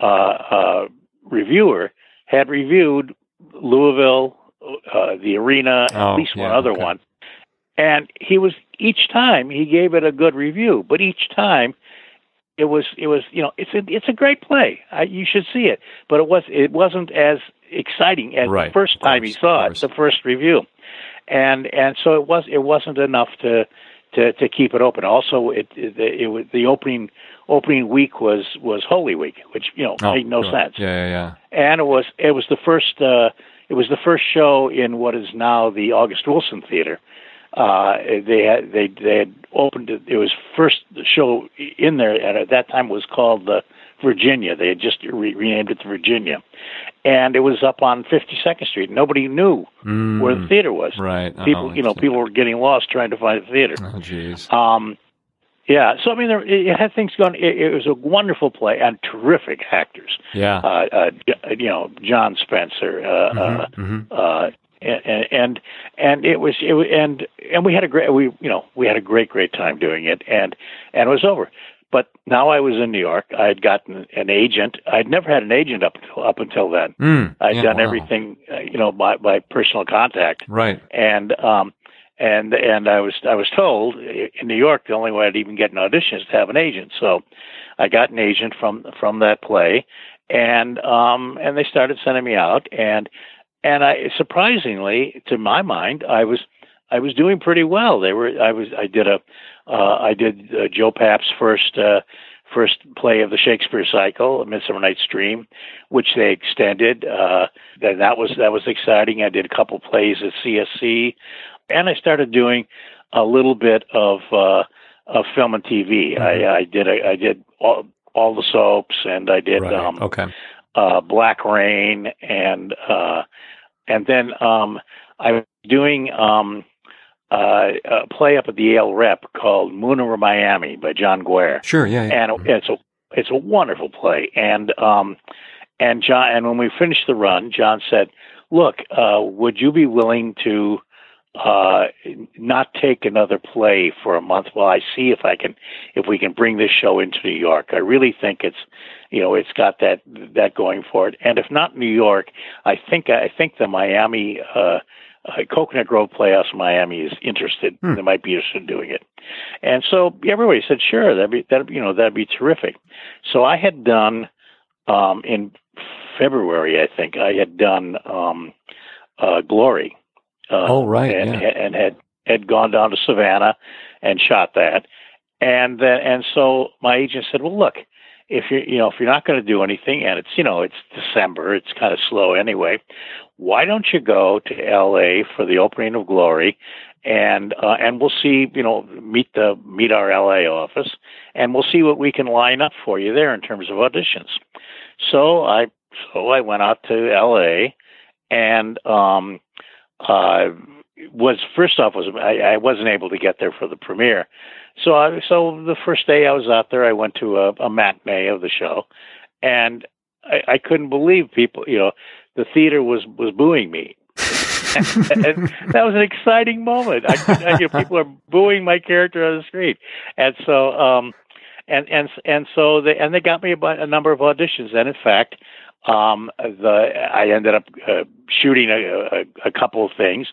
uh, uh, reviewer had reviewed Louisville, uh, the Arena, Oh, at least one other okay. one, and he was each time he gave it a good review, but each time it was it was you know it's a it's a great play. I, you should see it, but it was it wasn't as exciting as Right, the first time course, he saw it, the first review, and and so it was it wasn't enough to to to keep it open. Also, it it, it was the opening opening week was was Holy Week, which you know Oh, made no sense Yeah, yeah, yeah. and it was it was the first uh, it was the first show in what is now the August Wilson Theater. Uh, they had they they had opened it. It was first show in there, and at that time it was called the Virginia. They had just re- renamed it to Virginia, and it was up on 52nd Street. Nobody knew Mm, where the theater was. right. People, Oh, you know, people were getting lost trying to find the theater. Oh, jeez. Um, yeah, so I mean, there, it had things going. It, it was a wonderful play and terrific actors Yeah. uh, uh, you know, John Spencer, uh, uh, hmm uh, and, and and it was it was, and and we had a great we you know we had a great great time doing it and and it was over. But now I was in New York. I had gotten an agent. I'd never had an agent up until up until then. Mm, I'd yeah, done wow. everything uh, you know by by personal contact Right. and um and and I was I was told in New York the only way I'd even get an audition is to have an agent. So I got an agent from from that play, and um and they started sending me out and and I surprisingly to my mind I was I was doing pretty well. They were I was I did a uh, I did uh, Joe Papp's first. Uh, First play of the Shakespeare cycle, A Midsummer Night's Dream, which they extended. Uh, then that was that was exciting. I did a couple plays at CSC, and I started doing a little bit of uh, of film and TV. I, I did a, I did all, all the soaps, and I did right. um, okay. uh, Black Rain, and uh, and then um, I was doing um, uh, a play up at the Yale Rep called Moon Over Miami by John Guare Sure. Yeah. yeah. and it's a it's a wonderful play. And um, and John, and when we finished the run, John said, "Look, uh, would you be willing to uh, not take another play for a month while I see if I can if we can bring this show into New York? I really think it's you know it's got that that going for it. And if not New York, I think I think the Miami." Uh, uh, Coconut Grove Playhouse in Miami is interested. Hmm. They might be interested in doing it, and so everybody said, "Sure, that'd be that you know that'd be terrific." So I had done um, in February, I think I had done um, uh, Glory. Uh, Oh, right, and, yeah. and had had gone down to Savannah and shot that, and then and so my agent said, "Well, look, if you you know if you're not going to do anything and it's you know it's December, it's kind of slow anyway. Why don't you go to L.A. for the opening of Glory, and uh, and we'll see you know meet the meet our L.A. office, and we'll see what we can line up for you there in terms of auditions. So I so I went out to L.A. and um, uh, was first off was I, I wasn't able to get there for the premiere, so I, so the first day I was out there, I went to a, a matinee of the show, and I, I couldn't believe people. You know, the theater was was booing me. and that was an exciting moment. I, you know, people are booing my character on the street, and so um, and and and so they and they got me a, a number of auditions. And in fact, um, the I ended up uh, shooting a, a, a couple of things,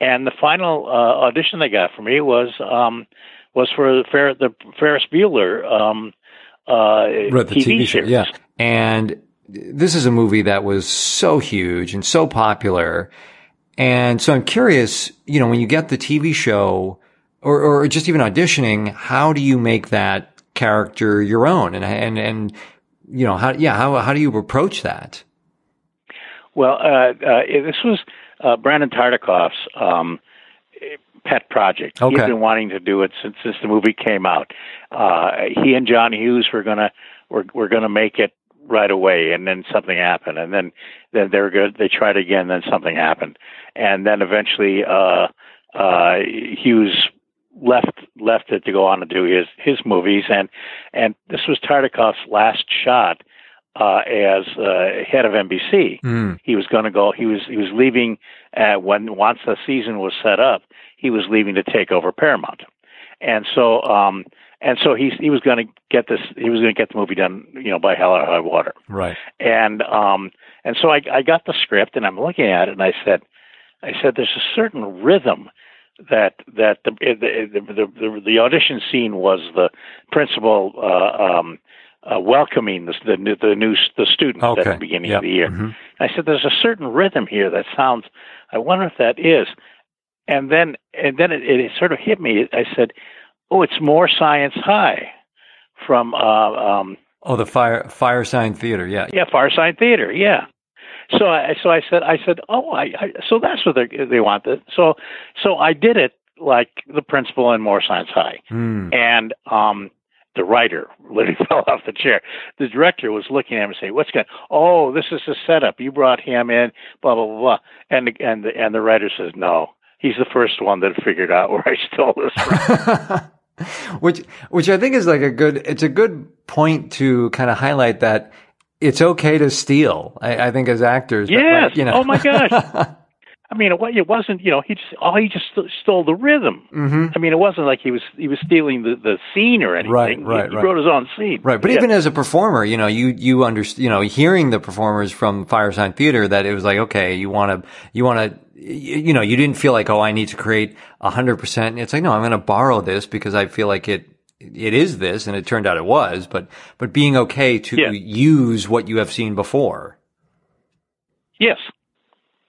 and the final uh, audition they got for me was um, was for the, Fer- the Ferris Bueller um, uh, right, TV, TV show. series. Yeah, and this is a movie that was so huge and so popular. And so I'm curious, you know, when you get the TV show or, or just even auditioning, how do you make that character your own? And, and, and, you know, how, yeah, how, how do you approach that? Well, uh, uh, this was uh, Brandon Tartikoff's um, pet project. Okay. He's been wanting to do it since since the movie came out. Uh, he and John Hughes were gonna were were gonna make it right away, and then something happened, and then then they were good. They tried again, then something happened, and then eventually uh, uh, Hughes left left it to go on to do his his movies, and and this was Tartikoff's last shot uh, as uh, head of NBC. Mm. He was going to go. He was he was leaving uh, when once the season was set up. He was leaving to take over Paramount, and so um, and so he he was going to get this. He was going to get the movie done, you know, by hell or high water. Right. And um, and so I I got the script and I'm looking at it and I said, I said, there's a certain rhythm that that the the the, the, the audition scene was the principal uh, um, uh, welcoming the the new the, new, the students Okay. at the beginning Yep. of the year. Mhm. I said, there's a certain rhythm here that sounds. I wonder if that is. And then and then it, it sort of hit me. I said, oh, it's more Science High from uh, um, Oh, the fire, Firesign Theater. Yeah. yeah, Firesign Theater. Yeah. So I so I said I said oh I, I so that's what they they wanted. So so I did it like the principal in More Science High, Mm. and um the writer literally fell off the chair. The director was looking at him and saying, "What's going? Oh, this is a setup. You brought him in, blah blah blah." blah. And the, and the, and the writer says, "No, he's the first one that figured out where I stole this from." which which I think is like a good it's a good point to kind of highlight that it's okay to steal. I, I think as actors, but, Yes. like, you know. Oh, my gosh. I mean, it, it wasn't you know he just all he just st- stole the rhythm. hmm I mean, it wasn't like he was he was stealing the, the scene or anything. Right, He- right, he, right. wrote his own scene. Right, but Yeah. even as a performer, you know, you you understand, you know, hearing the performers from Firesign Theater, that it was like, okay, you want to, you want to, you know, you didn't feel like, oh, I need to create a hundred percent. It's like, no, I'm going to borrow this because I feel like it, it is this, and it turned out it was. But but being okay to Yeah. use what you have seen before. yes,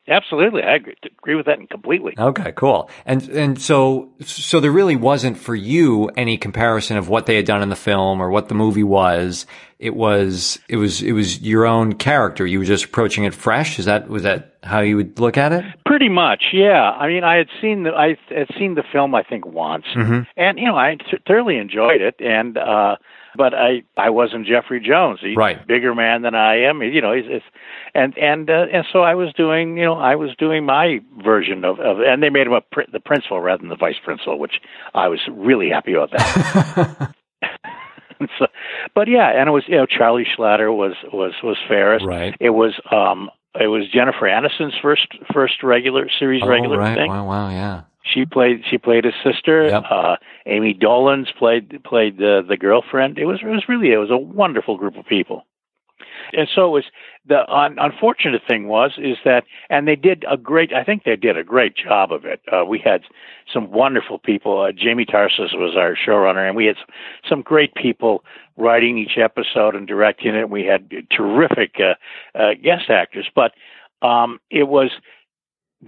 absolutely, I agree, agree with that completely. Okay, cool. And and so so there really wasn't for you any comparison of what they had done in the film or what the movie was. It was it was it was your own character. You were just approaching it fresh. Is that was that how you would look at it? Pretty much, yeah. I mean, I had seen the I had seen the film I think once, Mhm. and you know I th- thoroughly enjoyed it. And uh but I I wasn't Jeffrey Jones. He's Right. a bigger man than I am. You know, he's, it's and and uh, and so I was doing you know I was doing my version of, of and they made him a pr- the principal rather than the vice principal, which I was really happy about that. so, but yeah, and it was you know Charlie Schlatter was was was Ferris. Right. It was um it was Jennifer Aniston's first first regular series Oh, regular right. thing. Wow, wow, yeah. She played she played his sister. Yep. Uh, Ami Dolenz played played the the girlfriend. It was it was really it was a wonderful group of people. And so it was the un, unfortunate thing was is that and they did a great I think they did a great job of it. Uh, we had some wonderful people. Uh, Jamie Tarses was our showrunner, and we had some, some great people writing each episode and directing it. We had terrific uh, uh, guest actors, but um, it was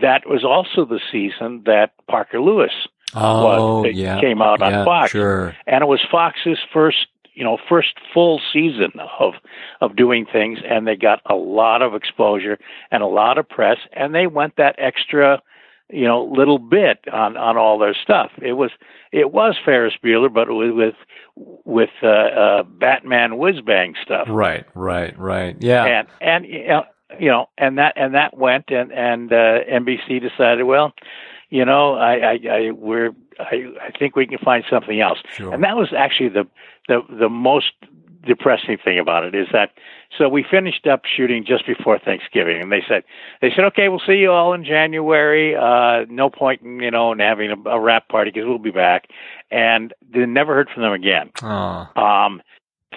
that was also the season that Parker Lewis Oh, was, yeah. came out on yeah, Fox. Sure. and it was Fox's first you know first full season of of doing things, and they got a lot of exposure and a lot of press, and they went that extra you know little bit on on all their stuff. It was it was Ferris Bueller, but with with, with uh, uh, Batman whiz bang stuff. Right, right, right. Yeah, and and you know, you know and that and that went and and uh, NBC decided well you know, I, I, I we're, I, I think we can find something else. Sure. And that was actually the, the, the most depressing thing about it is that so we finished up shooting just before Thanksgiving and they said they said okay we'll see you all in January uh no point in you know in having a, a wrap party because we'll be back and they never heard from them again oh. um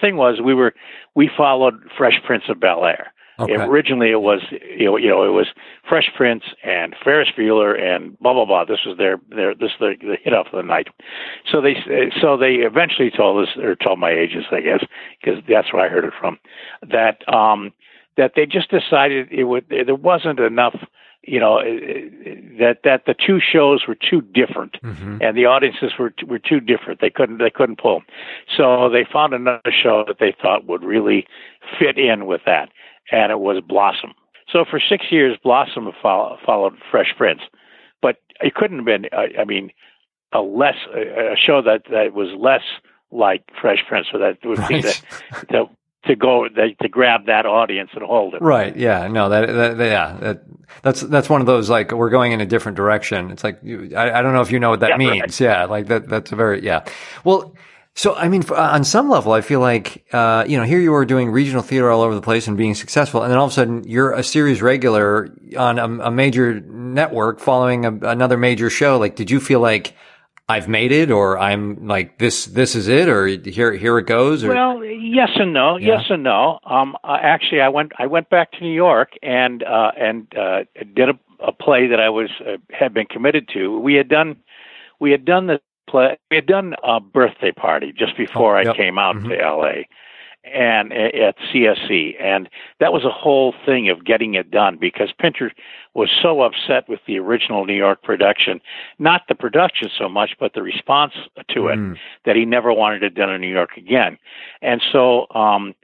thing was we were we followed Fresh Prince of Bel Air okay. Originally, it was you know, you know it was Fresh Prince and Ferris Bueller and blah blah blah. This was their their this the, the hit off of the night. So they so they eventually told us or told my agents, I guess, because that's where I heard it from, that um that they just decided it would there wasn't enough you know that that the two shows were too different mm-hmm. and the audiences were were too different they couldn't they couldn't pull so they found another show that they thought would really fit in with that and it was Blossom. So for six years, Blossom follow, followed Fresh Prince, but it couldn't have been. I, I mean, a less a show that that was less like Fresh Prince, so that would be right. the, the to go to grab that audience and hold it. Right. Yeah. No. That. that yeah. That, that's that's one of those like we're going in a different direction. It's like you, I, I don't know if you know what that Yeah, means. right. Yeah. Like that. That's a very yeah. Well. So, I mean, on some level, I feel like, uh, you know, here you are doing regional theater all over the place and being successful. And then all of a sudden you're a series regular on a, a major network following a, another major show. Like, did you feel like I've made it or I'm like, this, this is it or here, here it goes? Or, Well, yes and no. Yeah. Yes and no. Um, uh, actually, I went I went back to New York and uh, and uh, did a, a play that I was uh, had been committed to. We had done we had done the play. We had done a birthday party just before Oh, I came out Mhm. to L.A. and at CSC, and that was a whole thing of getting it done because Pinter was so upset with the original New York production, not the production so much, but the response to it Mm. that he never wanted it done in New York again. And so um,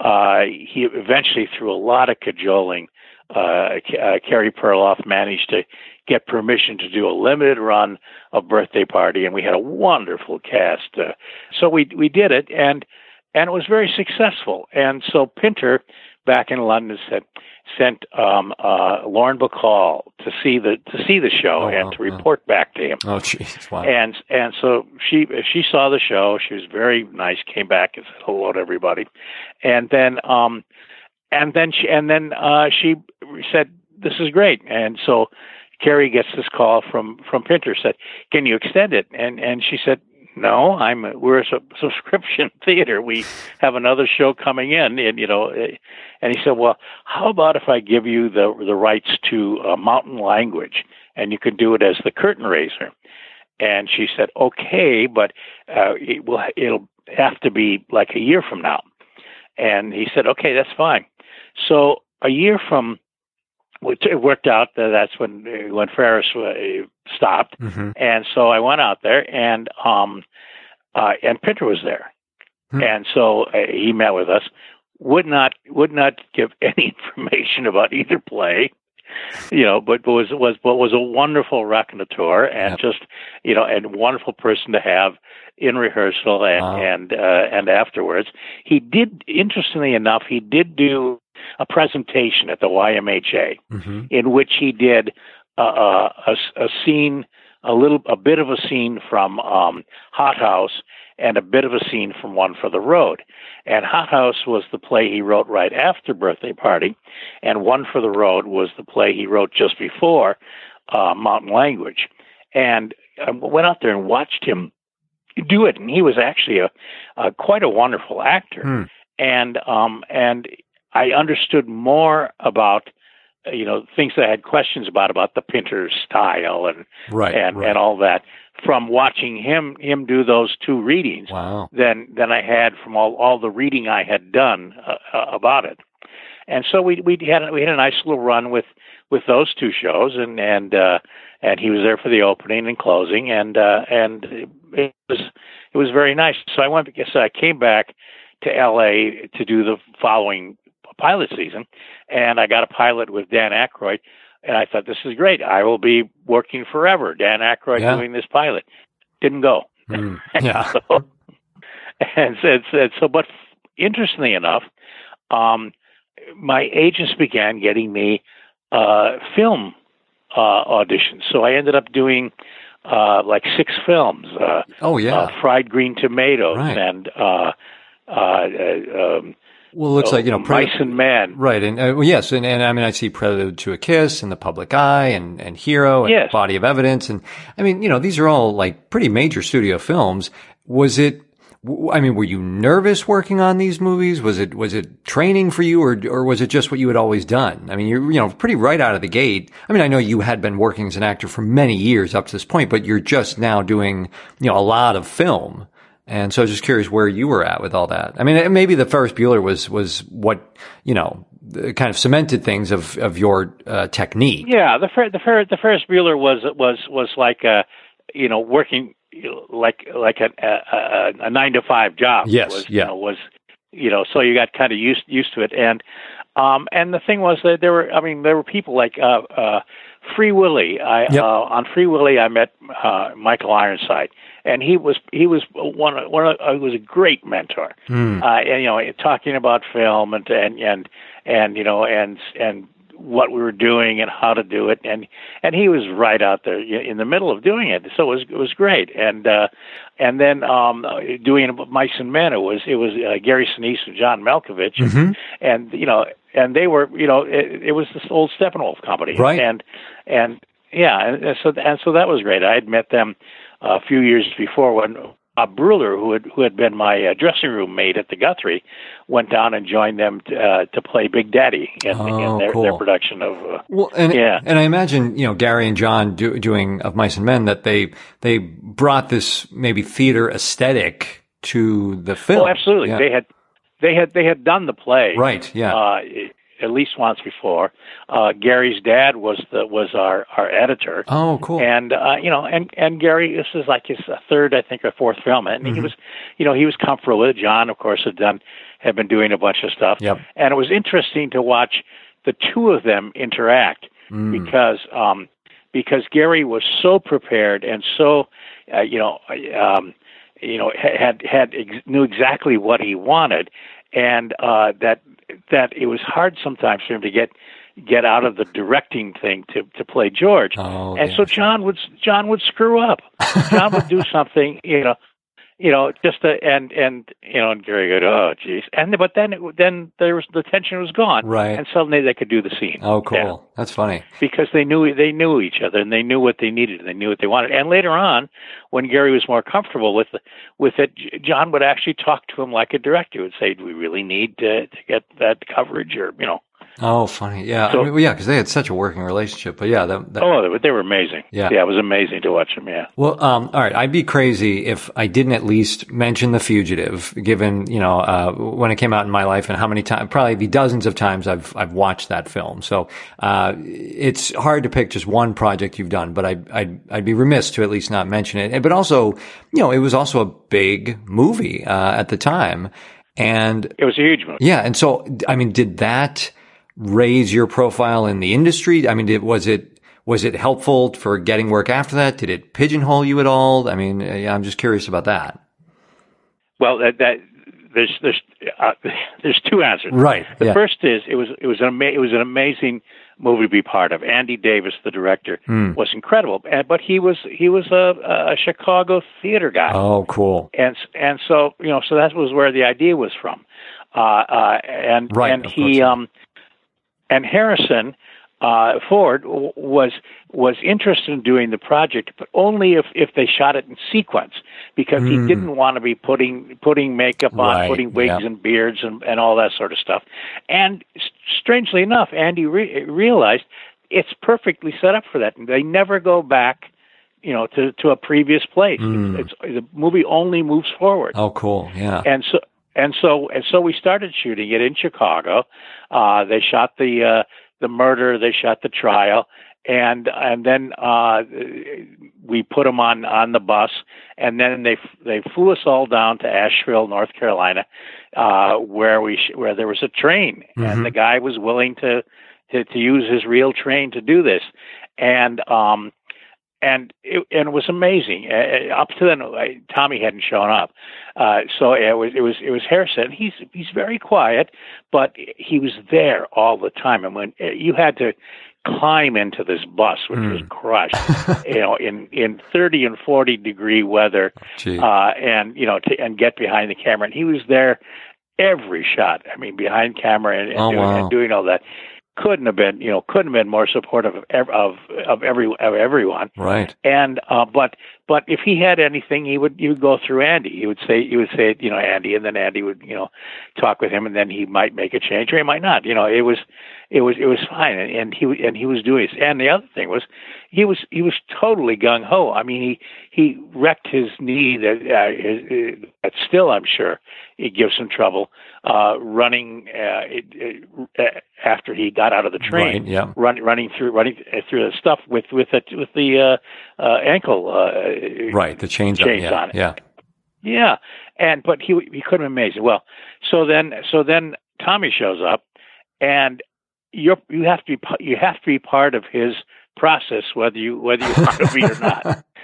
uh, he eventually, through a lot of cajoling, uh, uh, Carey Perloff managed to get permission to do a limited run of Birthday Party, and we had a wonderful cast. Uh, so we we did it, and and it was very successful. And so Pinter, back in London, said sent um, uh, Lauren Bacall to see the to see the show Oh, and to report back to him Oh, jeez. Wow. and and so she she saw the show. She was very nice. Came back and said hello to everybody, and then um and then she and then uh she said this is great. And so Carey gets this call from from Pinter said, "Can you extend it?" And and she said. No, I'm. We're a sub- subscription theater. We have another show coming in, and you know. eh," And he said, "Well, how about if I give you the the rights to uh, mountain language, and you can do it as the curtain raiser?" And she said, "Okay, but uh, it will it'll have to be like a year from now." And he said, "Okay, that's fine." So a year from it worked out that that's when uh, when Ferris uh, stopped, hmm and so I went out there, and um, uh, and Pinter was there, Hmm. and so uh, he met with us. Would not would not give any information about either play, you know, but was was but was a wonderful raconteur and Yep. just you know and wonderful person to have in rehearsal and Wow. and uh, and afterwards. He did interestingly enough, he did do a presentation at the YMHA hmm in which he did uh, uh, a, a scene, a little, a bit of a scene from um, Hot House, and a bit of a scene from One for the Road. And Hot House was the play he wrote right after Birthday Party, and One for the Road was the play he wrote just before uh, Mountain Language. And I went out there and watched him do it, and he was actually a, a quite a wonderful actor Hmm. and um and I understood more about you know things that I had questions about about the Pinter style and Right. and right. and all that from watching him him do those two readings wow. than than I had from all all the reading I had done uh, uh, about it. And so we we had we had a nice little run with with those two shows and and uh and he was there for the opening and closing and uh and it was it was very nice. So I went because I came back to L.A. to do the following pilot season, and I got a pilot with Dan Aykroyd, and I thought this is great. I will be working forever. Dan Aykroyd Yeah. doing this pilot didn't go. Mm, yeah. so, and so, and so- and so, but interestingly enough, um, my agents began getting me uh, film uh, auditions. So I ended up doing uh, like six films. Uh, Oh yeah. uh, fried green tomatoes Right. and uh, uh, uh, um, well, it looks like you know. pre- mice and men. Right, and uh, well, yes, and, and I mean, I see Prelude to a Kiss and The Public Eye and, and Hero and Yes. Body of Evidence, and I mean, you know, these are all like pretty major studio films. Was it? I mean, were you nervous working on these movies? Was it was it training for you, or or was it just what you had always done? I mean, you're you know pretty right out of the gate. I mean, I know you had been working as an actor for many years up to this point, but you're just now doing you know a lot of film. And so I was just curious where you were at with all that. I mean, maybe the Ferris Bueller was, was what, you know, kind of cemented things of, of your uh, technique. Yeah, the Fer- the Fer- the Ferris Bueller was was was like a you know working like like a a, a, a nine to five job. Yes, was, yeah. You know, was you know so you got kind of used used to it and um and the thing was that there were I mean there were people like uh uh Free Willy. I Yep. uh, on Free Willy I met uh Michael Ironside and he was he was one of- one of, uh, he was a great mentor. Hmm. Uh and, you know talking about film and and and and you know and and what we were doing and how to do it and and he was right out there in the middle of doing it so it was it was great and uh and then um doing mice and men it was it was uh, Gary Sinise and John Malkovich Mhm. and you know and they were you know it, it was this old Steppenwolf company Right. and and yeah and, and so and so that was great I had met them a few years before when Bob Breuler, who had who had been my uh, dressing room mate at the Guthrie, went down and joined them to, uh, to play Big Daddy in, Oh, in their, cool. their production of. Uh, Well, and, Yeah. and I imagine, you know, Gary and John do, doing of Mice and Men that they, they brought this maybe theater aesthetic to the film. oh, absolutely. Yeah. They had they had they had done the play right. Yeah. At least once before. Uh, Gary's dad was the was our our editor. oh, cool. And uh, you know, and and Gary, this is like his uh, third, I think, or fourth film, and Mm-hmm. he was, you know, he was comfortable with it. John, of course, had done had been doing a bunch of stuff, Yep. and it was interesting to watch the two of them interact Mm. because um, because Gary was so prepared and so, uh, you know, um, you know, had had ex- knew exactly what he wanted, and uh, that that it was hard sometimes for him to get get out of the directing thing to to play George. Oh, and yeah, so. John would John would screw up. John would do something, you know, you know, just to, and and you know, and Gary would, oh, geez, and but then it, then there was the tension was gone, Right. And suddenly they could do the scene. oh, cool. Yeah. That's funny. because they knew they knew each other and they knew what they needed and they knew what they wanted. And later on, when Gary was more comfortable with with it, John would actually talk to him like a director. He would say, "Do we really need to to get that coverage?" Or you know, Oh, funny. Yeah. So- I mean, well, yeah, because they had such a working relationship. But yeah, that, that, oh, they were, amazing. Yeah. yeah, it was amazing to watch them. Yeah. Well, um, all right. I'd be crazy if I didn't at least mention The Fugitive, given you know uh, when it came out in my life and how many times, probably the dozens of times I've I've watched that film. So uh, it's hard to pick just one project you've done, but I I'd, I'd be remiss to at least not mention it. But also, you know, it was also a big movie uh, at the time, and It was a huge movie. yeah, and so I mean, did that raise your profile in the industry? I mean, did, was it was it helpful for getting work after that? Did it pigeonhole you at all? I mean, uh, I'm just curious about that. Well, that, that there's there's uh, there's two answers. Right. The yeah. first is it was it was an ama- it was an amazing movie to be part of. Andy Davis, the director, Hmm. was incredible, and, but he was he was a, a Chicago theater guy. Oh, cool. and and so you know so that was where the idea was from uh uh and Right, and he um and harrison uh ford w- was was interested in doing the project but only if if they shot it in sequence because he Mm. didn't want to be putting putting makeup on Right, putting wigs yeah. and beards and and all that sort of stuff and strangely enough andy re- realized it's perfectly set up for that they never go back you know to to a previous place Mm. it's the movie only moves forward Oh, cool. Yeah. and so and so and so we started shooting it in Chicago. Uh, they shot the uh, the murder, they shot the trial, and and then uh, we put them on on the bus, and then they they flew us all down to Asheville, North Carolina, uh, where we sh- where there was a train, Mhm. and the guy was willing to, to to use his real train to do this, and um and it, and it was amazing. Uh, up to then, uh, Tommy hadn't shown up, uh, so it was it was it was Harrison. He's he's very quiet, but he was there all the time. And when uh, you had to climb into this bus, which was Mm. crushed, you know, in in thirty and forty degree weather, Gee. uh, and you know, to, and get behind the camera, and he was there every shot. I mean, behind camera and, and, Oh, doing, wow. and doing all that. Couldn't have been, you know, couldn't have been more supportive of ev- of of every of everyone. right. And uh, but but if he had anything, he would he would go through Andy. He would say he would say you know Andy, and then Andy would you know talk with him, and then he might make a change or he might not. You know, it was it was it was fine, and, and he and he was doing it. And the other thing was he was he was totally gung ho. I mean, he he wrecked his knee that uh, his, that still I'm sure it gives him trouble uh, running uh, it, it, uh, after he got out of the train Right. Yeah. run, running through running through the stuff with with the with the uh, uh, ankle uh, Right. The chains, Chains on, yeah. on it. Yeah. Yeah, and but he he couldn't have amazing. Well, so then so then Tommy shows up, and you're you have to be you have to be part of his process whether you whether you want to be or not.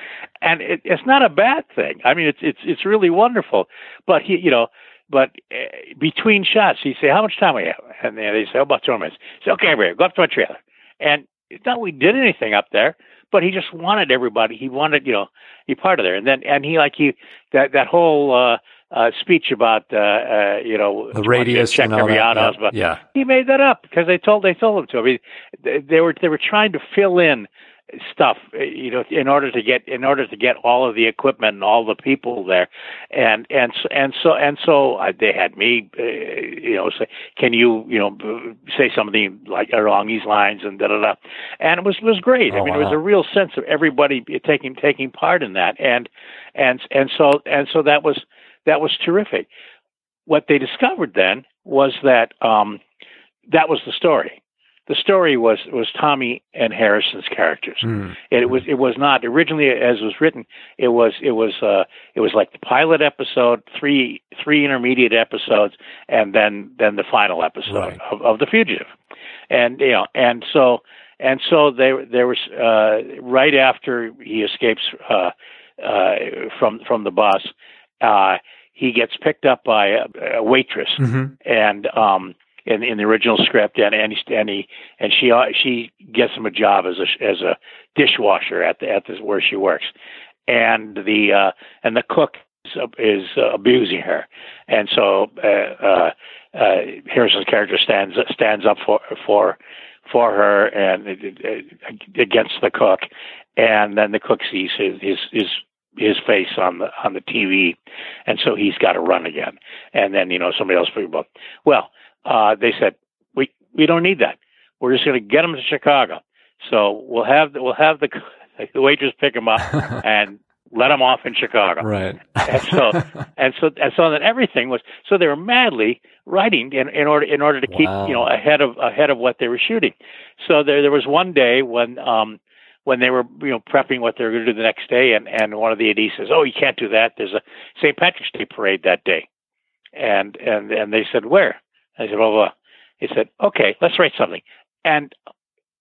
And it, it's not a bad thing. I mean, it's it's it's really wonderful. But he, you know, but uh, between shots, he say, "How much time we have?" And then they say, oh, "About two minutes." Say, "Okay, everybody, go up to my trailer." And it's not we did anything up there, but he just wanted everybody. He wanted, you know, be part of there. And then and he like he that that whole uh, uh, speech about uh, uh, you know The radius check and all every that. yeah. but yeah. he made that up because they told they told him to. I mean, they, they were they were trying to fill in stuff, you know, in order to get in order to get all of the equipment and all the people there, and and so and so and so uh, they had me, uh, you know, say, can you you know say something like along these lines and da da da, and it was was great. I Oh, mean, there was a real sense of everybody taking taking part in that, and and and so and so that was that was terrific. What they discovered then was that um, that was the story. The story was was Tommy and Harrison's characters. Mm. It was it was not originally as was written. It was it was uh, it was like the pilot episode, three three intermediate episodes, and then then the final episode Right. of, of the fugitive. And you know, and so and so there there was uh, right after he escapes uh, uh, from from the bus, uh, he gets picked up by a, a waitress. Hmm and um in in the original script and and he and, he, and she uh, she gets him a job as a as a dishwasher at the at the where she works. And the uh and the cook is, is uh, abusing her. And so uh, uh uh Harrison's character stands stands up for for for her and uh, against the cook. And then the cook sees his his his his face on the on the TV, and so he's got to run again. And then you know somebody else him up. Well, uh, they said we we don't need that. We're just going to get him to Chicago. So we'll have the, we'll have the the waitress pick him up and let him off in Chicago. right. And so and so and so then everything was so they were madly writing in, in order in order to keep Wow. you know ahead of ahead of what they were shooting. So there there was one day when um when they were you know prepping what they were going to do the next day and and one of the ads says oh you can't do that there's a St Patrick's Day parade that day and and and they said where I said blah blah. He said okay let's write something and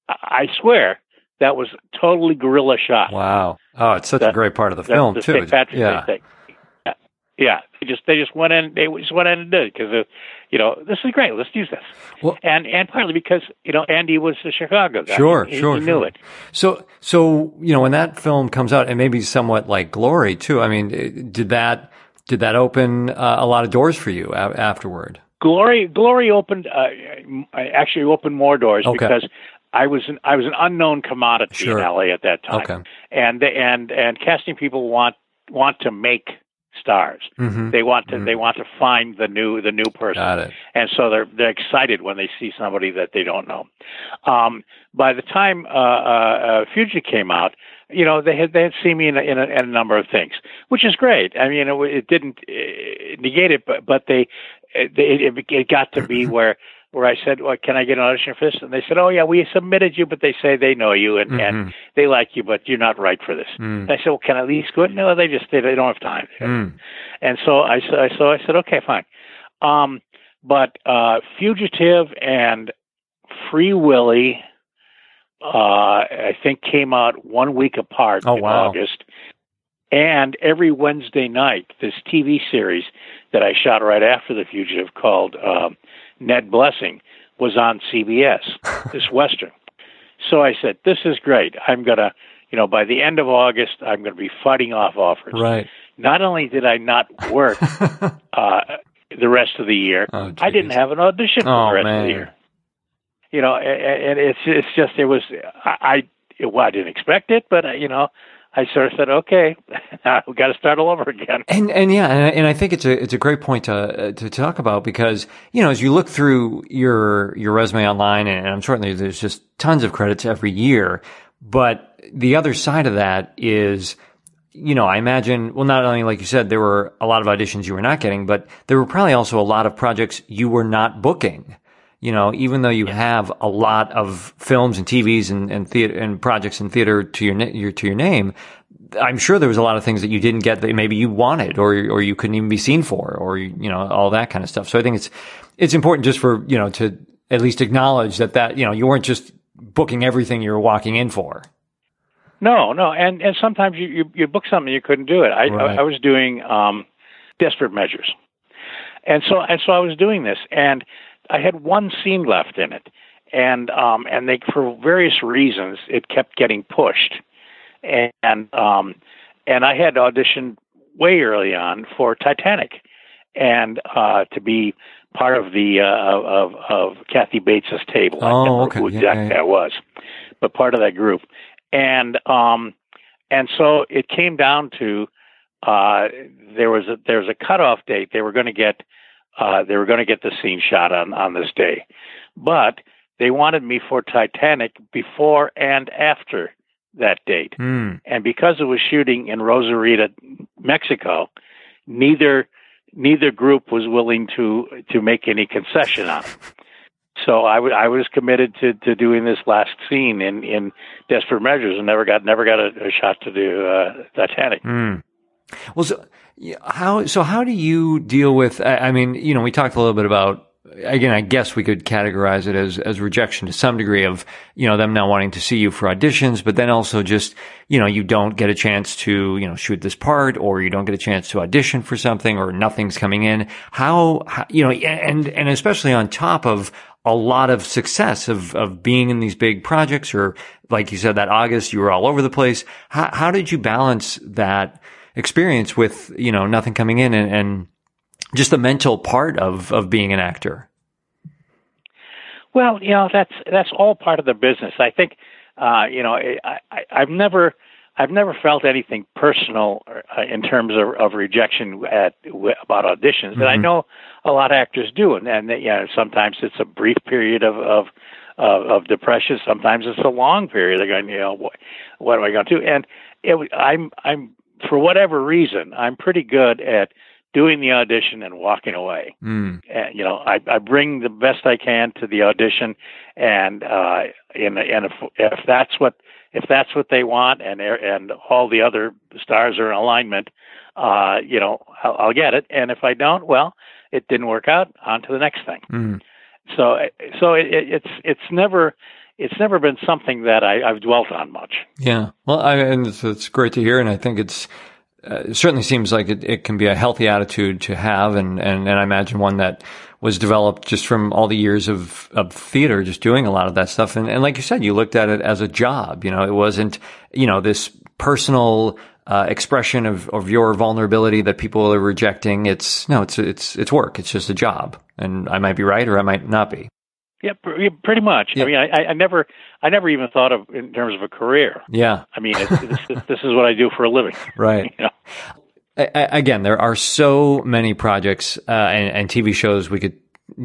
I swear that was totally guerrilla shot. wow. Oh, it's such a great part of the That's film the too. St. Patrick's yeah. Day thing. Yeah. They just they just went in they just went in and did it because uh, you know this is great. Let's use this. Well- and and partly because you know Andy was a Chicago guy. Sure, he, sure, he knew sure. it. So, so you know, when that film comes out, and maybe somewhat like Glory too. I mean, did that did that open uh, a lot of doors for you a- afterward? Glory Glory opened uh, actually opened more doors Okay. because I was an I was an unknown commodity Sure. in LA at that time. Okay. And and and casting people want want to make stars. hmm They want to Mhm. they want to find the new the new person. Got it. and so they're they're excited when they see somebody that they don't know. Um, by the time uh, uh, uh, Fugitive came out, you know they had they had seen me in a, in, a, in a number of things, which is great. I mean, it, it didn't uh, negate it, but but they it, it, it got to be where where I said, "Well, can I get an audition for this?" And they said, "Oh yeah, we submitted you, but they say they know you and, Mm-hmm. and they like you, but you're not right for this." Mm. And I said, "Well, can I at least go?" No, they just they, they don't have time. Mm. And so I so I so I said, "Okay, fine." Um, but uh, Fugitive and Free Willy, uh, I think, came out one week apart Oh, in wow. August. And every Wednesday night, this TV series that I shot right after The Fugitive called um, Ned Blessing was on CBS, this Western. So I said, This is great. I'm going to, you know, by the end of August, I'm going to be fighting off offers. Right. Not only did I not work uh, the rest of the year, Oh, I didn't have an audition for Oh, the rest of the year. You know, and it's it's just it was I I, well, I didn't expect it, but uh, you know, I sort of said, okay, we got to start all over again. And and yeah, and I, and I think it's a it's a great point to to talk about because you know as you look through your your resume online, and I'm certainly there's just tons of credits every year, but the other side of that is. You know, I imagine, well, not only, like you said, there were a lot of auditions you were not getting, but there were probably also a lot of projects you were not booking. You know, even though you have a lot of films and TVs and, and theater and projects in theater to your, your, to your name, I'm sure there was a lot of things that you didn't get that maybe you wanted or or you couldn't even be seen for or you know all that kind of stuff. So I think it's it's important just for you know to at least acknowledge that that you know you weren't just booking everything you were walking in for. No, no, and and sometimes you you, you book something you couldn't do it. I Right. I, I was doing um, Desperate Measures, and so and so I was doing this, and I had one scene left in it, and um, and they for various reasons it kept getting pushed, and um, and I had auditioned way early on for Titanic, and uh, to be part of the uh, of of Kathy Bates's table. I Oh, can't remember okay. who exactly yeah, yeah. that was, but part of that group and um and so it came down to uh there was a there was a cutoff date they were going to get uh they were going to get the scene shot on on this day but they wanted me for titanic before and after that date Mm. and because it was shooting in Rosarito mexico neither neither group was willing to to make any concession on it so I, w- I was committed to, to doing this last scene in, in Desperate Measures and never got never got a, a shot to do uh, Titanic. Mm. Well, so how so how do you deal with? I, mean, you know, we talked a little bit about. Again, I guess we could categorize it as as rejection to some degree of you know them not wanting to see you for auditions, but then also just you know you don't get a chance to you know shoot this part, or you don't get a chance to audition for something, or nothing's coming in. How, how you know, and and especially on top of a lot of success of of being in these big projects, or like you said, that August you were all over the place. How how did you balance that? Experience with you know nothing coming in and, and just the mental part of of being an actor. Well, you know that's that's all part of the business. I think uh, you know I, I, I've never I've never felt anything personal uh, in terms of, of rejection at w- about auditions, and I Mhm. know a lot of actors do, and, and you know sometimes it's a brief period of of of, of depression. Sometimes it's a long period. They're going, you know, what, what am I going to do? And it, I'm I'm for whatever reason, I'm pretty good at doing the audition and walking away. Mm. And, you know, I, I bring the best I can to the audition, and uh, and and if if that's what if that's what they want, and and all the other stars are in alignment, uh, you know, I'll, I'll get it. And if I don't, well, it didn't work out. On to the next thing. Mm. So so it, it, it's it's never it's never been something that I, I've dwelt on much. Yeah, well, I, and it's, it's great to hear, and I think it's uh, it certainly seems like it, it can be a healthy attitude to have, and, and and I imagine one that was developed just from all the years of of theater, just doing a lot of that stuff, and and like you said, you looked at it as a job. You know, it wasn't you know this personal. Uh, expression of, of your vulnerability that people are rejecting. It's no, it's it's it's work. It's just a job, and I might be right or I might not be. Yeah, pr- pretty much. Yeah. I mean, I, I never, I never even thought of in terms of a career. Yeah, I mean, it's, this, this is what I do for a living. right. You know, I- I- again, there are so many projects uh, and, and TV shows we could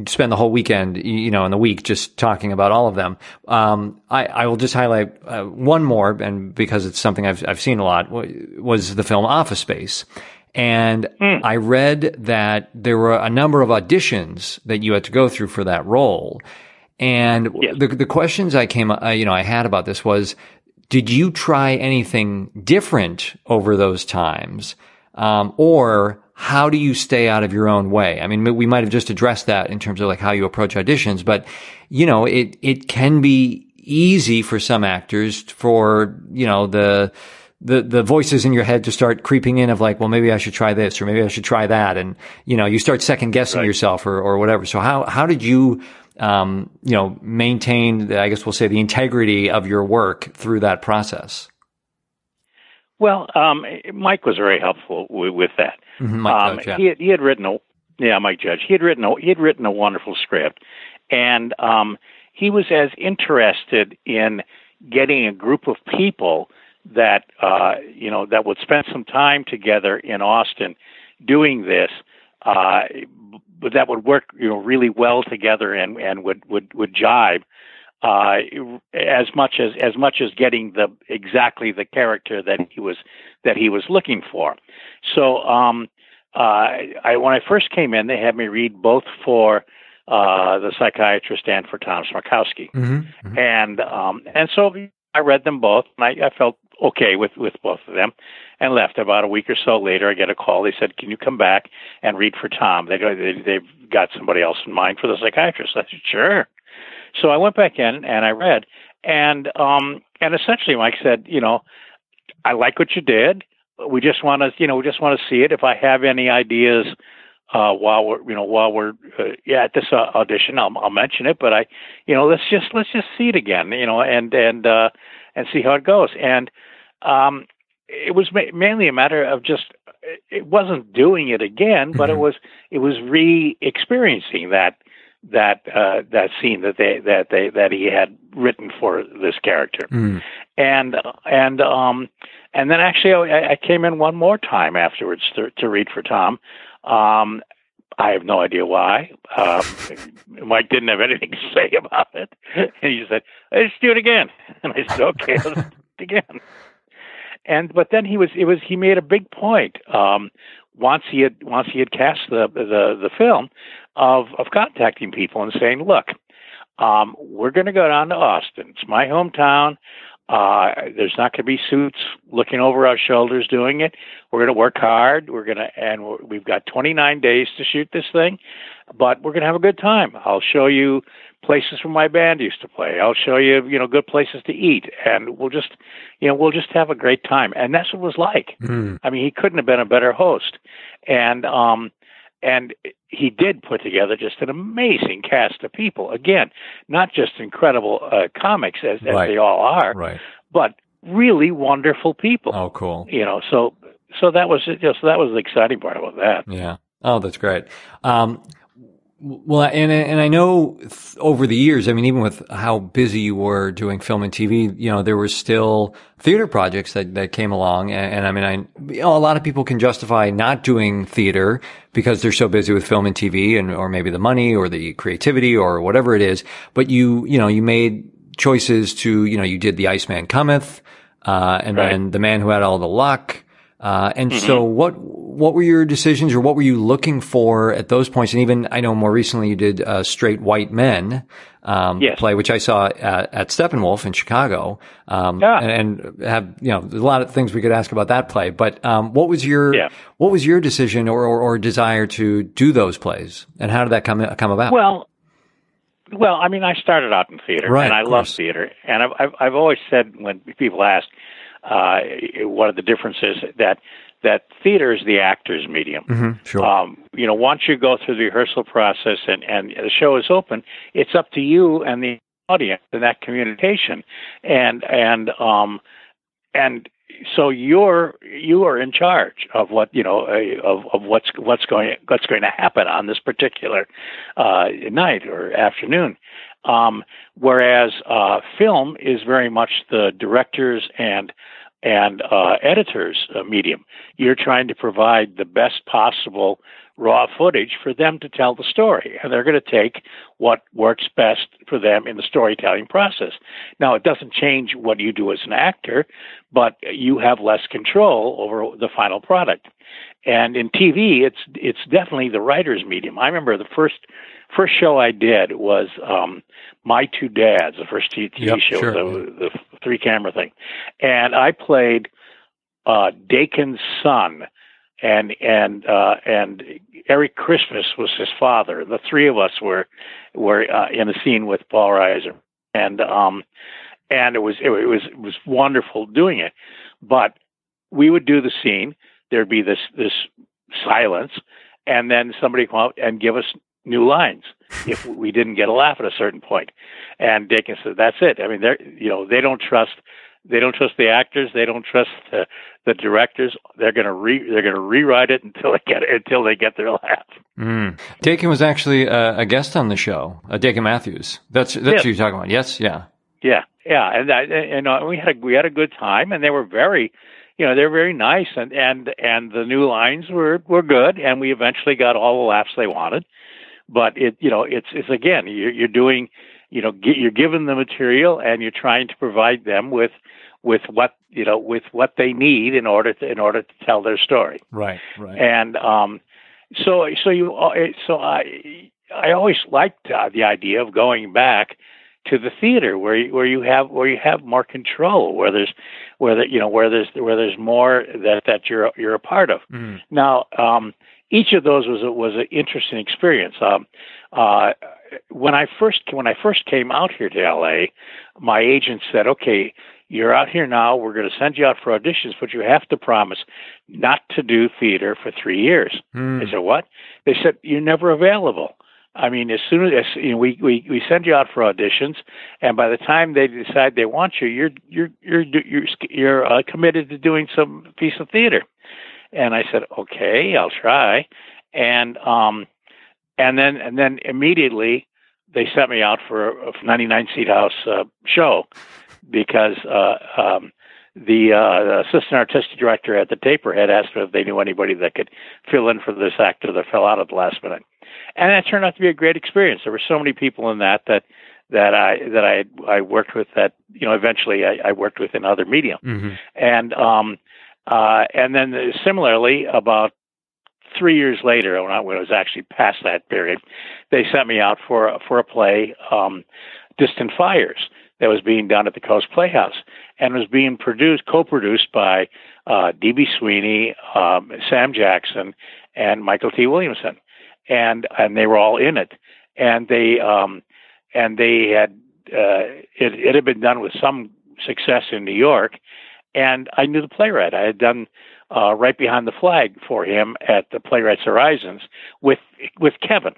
spend the whole weekend, you know, in the week just talking about all of them. Um, I, I will just highlight uh, one more, and because it's something I've I've seen a lot, wa- was the film Office Space. And Hmm. I read that there were a number of auditions that you had to go through for that role. And Yes. the, the questions I came, uh, you know, I had about this was, did you try anything different over those times? Um, or how do you stay out of your own way? I mean, we might have just addressed that in terms of like how you approach auditions, but you know, it, it can be easy for some actors for, you know, the, the, the voices in your head to start creeping in of like, well, maybe I should try this or maybe I should try that. And, you know, you start second guessing Right. yourself or, or whatever. So how, how did you, um, you know, maintain, I guess we'll say the integrity of your work through that process? Well, um, Mike was very helpful with, with that. Mhm, Mike um, Judge, yeah. he, had, he had written a yeah, Mike Judge. He had written a, he had written a wonderful script, and um, he was as interested in getting a group of people that uh, you know that would spend some time together in Austin doing this. Uh, that would work, you know, really well together and and would would would jibe uh, as much as as much as getting the exactly the character that he was that he was looking for. So um, uh, I when I first came in, they had me read both for uh, the psychiatrist and for Tom Smykowski, Mm-hmm. and um, and so I read them both, and I, I felt okay with with both of them, and left. About a week or so later, I get a call. They said, "Can you come back and read for Tom?" They go, they, they've got somebody else in mind for the psychiatrist. I said, "Sure." So I went back in and I read, and um, and essentially Mike said, you know, I like what you did. We just want to, you know, we just want to see it. If I have any ideas uh, while we're, you know, while we're uh, yeah at this uh, audition, I'll, I'll mention it. But I, you know, let's just let's just see it again, you know, and and uh, and see how it goes. And um, it was ma- mainly a matter of just it wasn't doing it again, but it Mhm. was it was re-experiencing that that uh, that scene that they that they that he had written for this character Mm. and and um and then actually I, I came in one more time afterwards to, to read for Tom. Um, I have no idea why. Um, Mike didn't have anything to say about it, and he said, "Let's do it again." And I said, "Okay, let's do it again." And but then he was it was he made a big point um, once he had once he had cast the the the film of of contacting people and saying, "Look, um, we're going to go down to Austin. It's my hometown. Uh, there's not going to be suits looking over our shoulders doing it. We're going to work hard. We're going to, and we're, we've got 29 days to shoot this thing, but we're going to have a good time. I'll show you places where my band used to play. I'll show you, you know, good places to eat, and we'll just, you know, we'll just have a great time. And that's what it was like. Mm. I mean, he couldn't have been a better host. And um and he did put together just an amazing cast of people. Again, not just incredible uh, comics as, as Right. they all are, Right. but really wonderful people. Oh, cool. You know, so so that was. So that was the exciting part about that. Yeah. Oh, that's great. Um, well, and and I know th- over the years, I mean, even with how busy you were doing film and TV, you know, there were still theater projects that, that came along, and, and I mean, I you know, a lot of people can justify not doing theater because they're so busy with film and TV, and or maybe the money or the creativity or whatever it is. But you, you know, you made choices to, you know, you did the Iceman Cometh, uh, and Right. then the man who had all the luck. Uh, and so what, what were your decisions or what were you looking for at those points? And even I know more recently you did, uh, Straight White Men, um, Yes. play, which I saw at, at Steppenwolf in Chicago. Um, Yeah. and, and have, you know, there's a lot of things we could ask about that play, but, um, what was your, Yeah. what was your decision or, or, or desire to do those plays? And how did that come, come about? Well, well, I mean, I started out in theater, Right, and I love theater, and I've, I've I've always said when people ask uh, what are the differences that that theater is the actor's medium. Mhm, sure. Um, you know, once you go through the rehearsal process and, and the show is open, it's up to you and the audience and that communication. And and um and so you're you are in charge of what you know uh, of of what's what's going what's going to happen on this particular uh, night or afternoon. Um, whereas uh, film is very much the directors and and uh, editors uh, medium. You're trying to provide the best possible raw footage for them to tell the story. And they're going to take what works best for them in the storytelling process. Now, it doesn't change what you do as an actor, but you have less control over the final product. And in TV, it's it's definitely the writer's medium. I remember the first first show I did was um, My Two Dads, the first TV yep, show, sure. the, the three camera thing, and I played uh, Dakin's son and and uh, and Eric Christmas was his father. The three of us were were uh, in a scene with Paul Reiser, and um, and it was it, was it was wonderful doing it. But we would do the scene. There'd be this this silence, and then somebody come out and give us new lines if we didn't get a laugh at a certain point. And Dakin said, "That's it." I mean, they're you know they don't trust they don't trust the actors. They don't trust the, the directors. They're going to re they're going to rewrite it until they get until they get their laugh. Mm. Dakin was actually a, a, guest on the show. Uh, Dakin Matthews. That's that's yes. who you're talking about. Yes, yeah, yeah, yeah. And that, and uh, we had a, we had a good time, and they were very, you know, they're very nice, and and and the new lines were were good, and we eventually got all the laughs they wanted. But it, you know, it's it's again, you're, you're doing you know you're given the material and you're trying to provide them with with what you know with what they need in order to in order to tell their story. Right right. And um so so you uh, so i i always liked uh, the idea of going back to the theater where you, where you have where you have more control where there's where the, you know where there's where there's more that that you're you're a part of. Mm. now um each of those was a, was an interesting experience. Um uh when I first when I first came out here to LA, my agent said, "Okay, you're out here now. We're going to send you out for auditions, but you have to promise not to do theater for three years." Mm. I said, "What?" They said, "You're never available." I mean, as soon as you know, we we we send you out for auditions, and by the time they decide they want you, you're you're you're you're you're uh, committed to doing some piece of theater. And I said, "Okay, I'll try." And um, and then and then immediately they sent me out for a 99 seat house uh, show because uh, um, the, uh, the assistant artistic director at the taper had asked if they knew anybody that could fill in for this actor that fell out at the last minute, and that turned out to be a great experience. There were so many people in that that that I that I I worked with that you know eventually I, I worked with in other media, mm-hmm. and um, uh, and then similarly about three years later, when I, when I was actually past that period, they sent me out for for a play, um, Distant Fires, that was being done at the Coast Playhouse, and was being produced, co-produced by uh, D.B. Sweeney, um, Sam Jackson, and Mykelti Williamson, and and they were all in it, and they um, and they had uh, it, it had been done with some success in New York, and I knew the playwright. I had done uh, right behind the flag for him at the Playwrights Horizons with with Kevin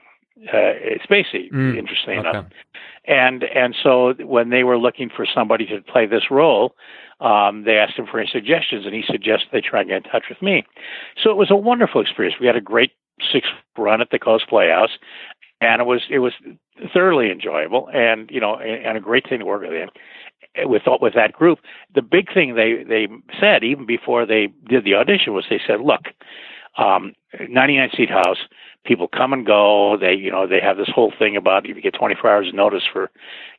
uh, Spacey. Mm, interesting okay. enough, and and so when they were looking for somebody to play this role, um, they asked him for any suggestions, and he suggested they try and get in touch with me. So it was a wonderful experience. We had a great six run at the Coast Playhouse, and it was it was thoroughly enjoyable, and you know, and, and a great thing to work with him with with that group. The big thing they they said even before they did the audition was they said, look, um, 99 seat house, people come and go. They you know they have this whole thing about if you get 24 hours notice for,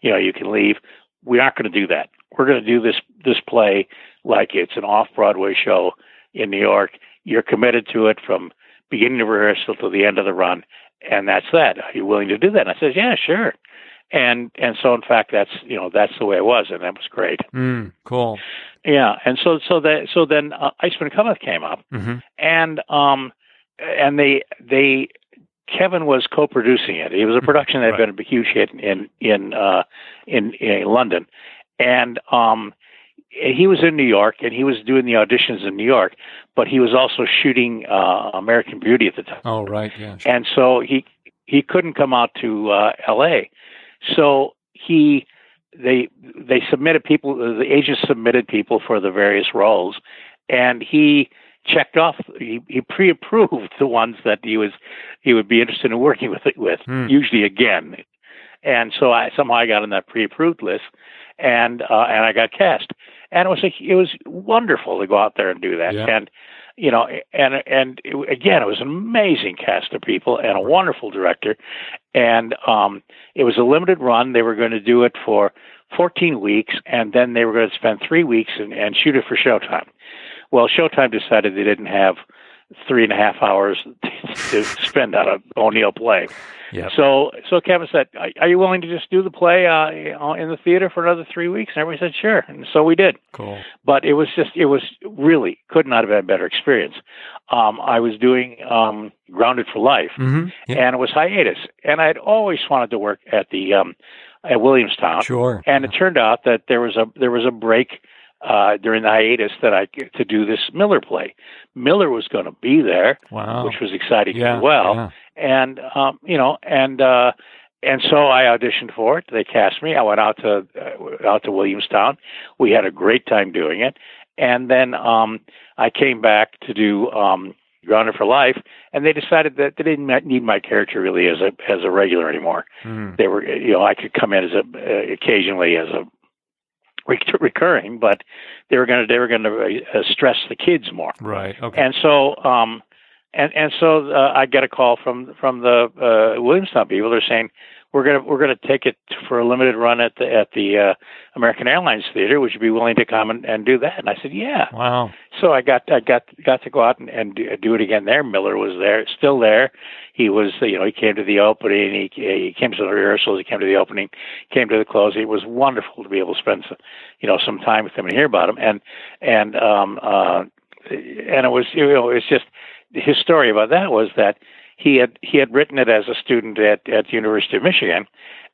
you know, you can leave. We aren't going to do that. We're going to do this this play like it's an off Broadway show in New York. You're committed to it from beginning of rehearsal to the end of the run, and that's that. Are you willing to do that? And I said, yeah, sure and and so in fact that's you know that's the way it was and that was great mm, cool yeah and so so that so then uh, iceman cometh came up mm-hmm. and um and they they Kevin was co-producing it. It was a production that had right. been a huge hit in in uh, in, in London, and um, he was in New York and he was doing the auditions in New York, but he was also shooting uh, American Beauty at the time. Oh, right, yeah. Sure. And so he he couldn't come out to uh, L.A. So he they they submitted people the agents submitted people for the various roles and he checked off he, he pre-approved the ones that he was he would be interested in working with it with hmm. usually again and so I somehow I got on that pre-approved list and uh, and I got cast and it was a, it was wonderful to go out there and do that yeah. and you know, and and it, again, it was an amazing cast of people and a wonderful director, and um, it was a limited run. They were going to do it for 14 weeks, and then they were going to spend three weeks and, and shoot it for Showtime. Well, Showtime decided they didn't have three and a half hours to spend on a O'Neill play. Yep. So, so Kevin said, "Are you willing to just do the play uh, in the theater for another three weeks?" And everybody said, "Sure." And so we did. Cool. But it was just, it was really could not have been a better experience. Um, I was doing um, Grounded for Life, Mm-hmm. Yeah. and it was hiatus, and I'd always wanted to work at the um, at Williamstown. Sure. And it turned out that there was a there was a break uh, during the hiatus that I to do this Miller play. Miller was going to be there, Wow. which was exciting yeah. as well. yeah. And um, you know, and uh, and so I auditioned for it. They cast me. I went out to uh, out to Williamstown. We had a great time doing it. And then um, I came back to do um, Grounded for Life, and they decided that they didn't need my character really as a as a regular anymore Mm. they were you know I could come in as a uh, occasionally as a recurring, but they were going to they were going to uh, stress the kids more, Right. Okay. and so um and and so uh, I get a call from from the uh, Williamstown people. They're saying we're gonna we're gonna take it for a limited run at the at the uh, American Airlines Theater. Would you be willing to come and, and do that? And I said, yeah. wow. So I got I got got to go out and, and do, do it again there. Miller was there, still there. He was you know he came to the opening. He he came to the rehearsals. He came to the opening. Came to the close. It was wonderful to be able to spend some, you know some time with him and hear about him. And and um uh and it was you know it's just his story about that was that he had he had written it as a student at at the University of Michigan,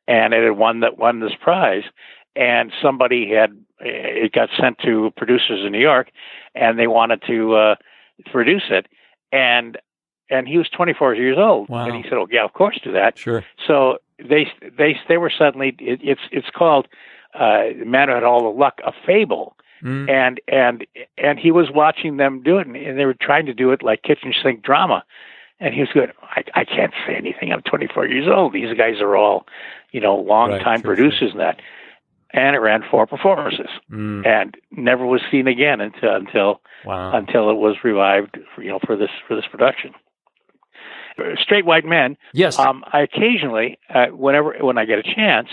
and it had won that won this prize. And somebody had it got sent to producers in New York, and they wanted to uh, produce it. And and he was 24 years old, Wow. and he said, "Oh yeah, of course, do that." Sure. So they they they were suddenly it, it's it's called uh, Man Who Had All the Luck, a fable Mm. and and and he was watching them do it, and, and they were trying to do it like kitchen sink drama. And he was going, I, I can't say anything. I'm 24 years old. These guys are all, you know, long time sure, producers and that. And it ran four performances, Mm. and never was seen again until until Wow. until it was revived, for, you know, for this for this production. Straight White Men yes. um, I occasionally, uh, whenever when I get a chance,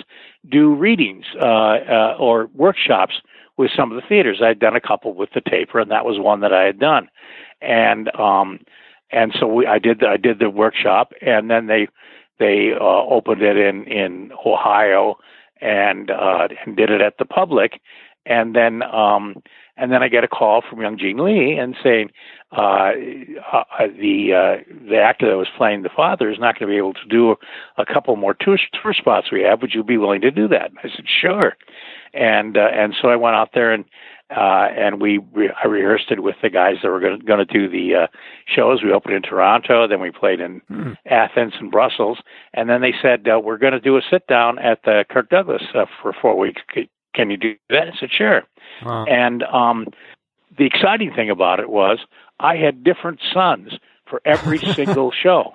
do readings uh, uh, or workshops with some of the theaters. I'd done a couple with the taper, and that was one that I had done, and um, and so we, I did the, I did the workshop, and then they they uh, opened it in in Ohio and uh, and did it at the public, and then um, and then I get a call from Young Jean Lee and saying uh, uh, the uh, the actor that was playing the father is not going to be able to do a couple more tour, tour spots we have. Would you be willing to do that? And I said sure, and uh, and so I went out there and uh, and we re- I rehearsed it with the guys that were going to do the uh, shows. We opened in Toronto, then we played in Hmm. Athens and Brussels, and then they said uh, we're going to do a sit down at the Kirk Douglas uh, for four weeks. C- Can you do that? I said sure. Wow. And um, the exciting thing about it was I had different sons for every single show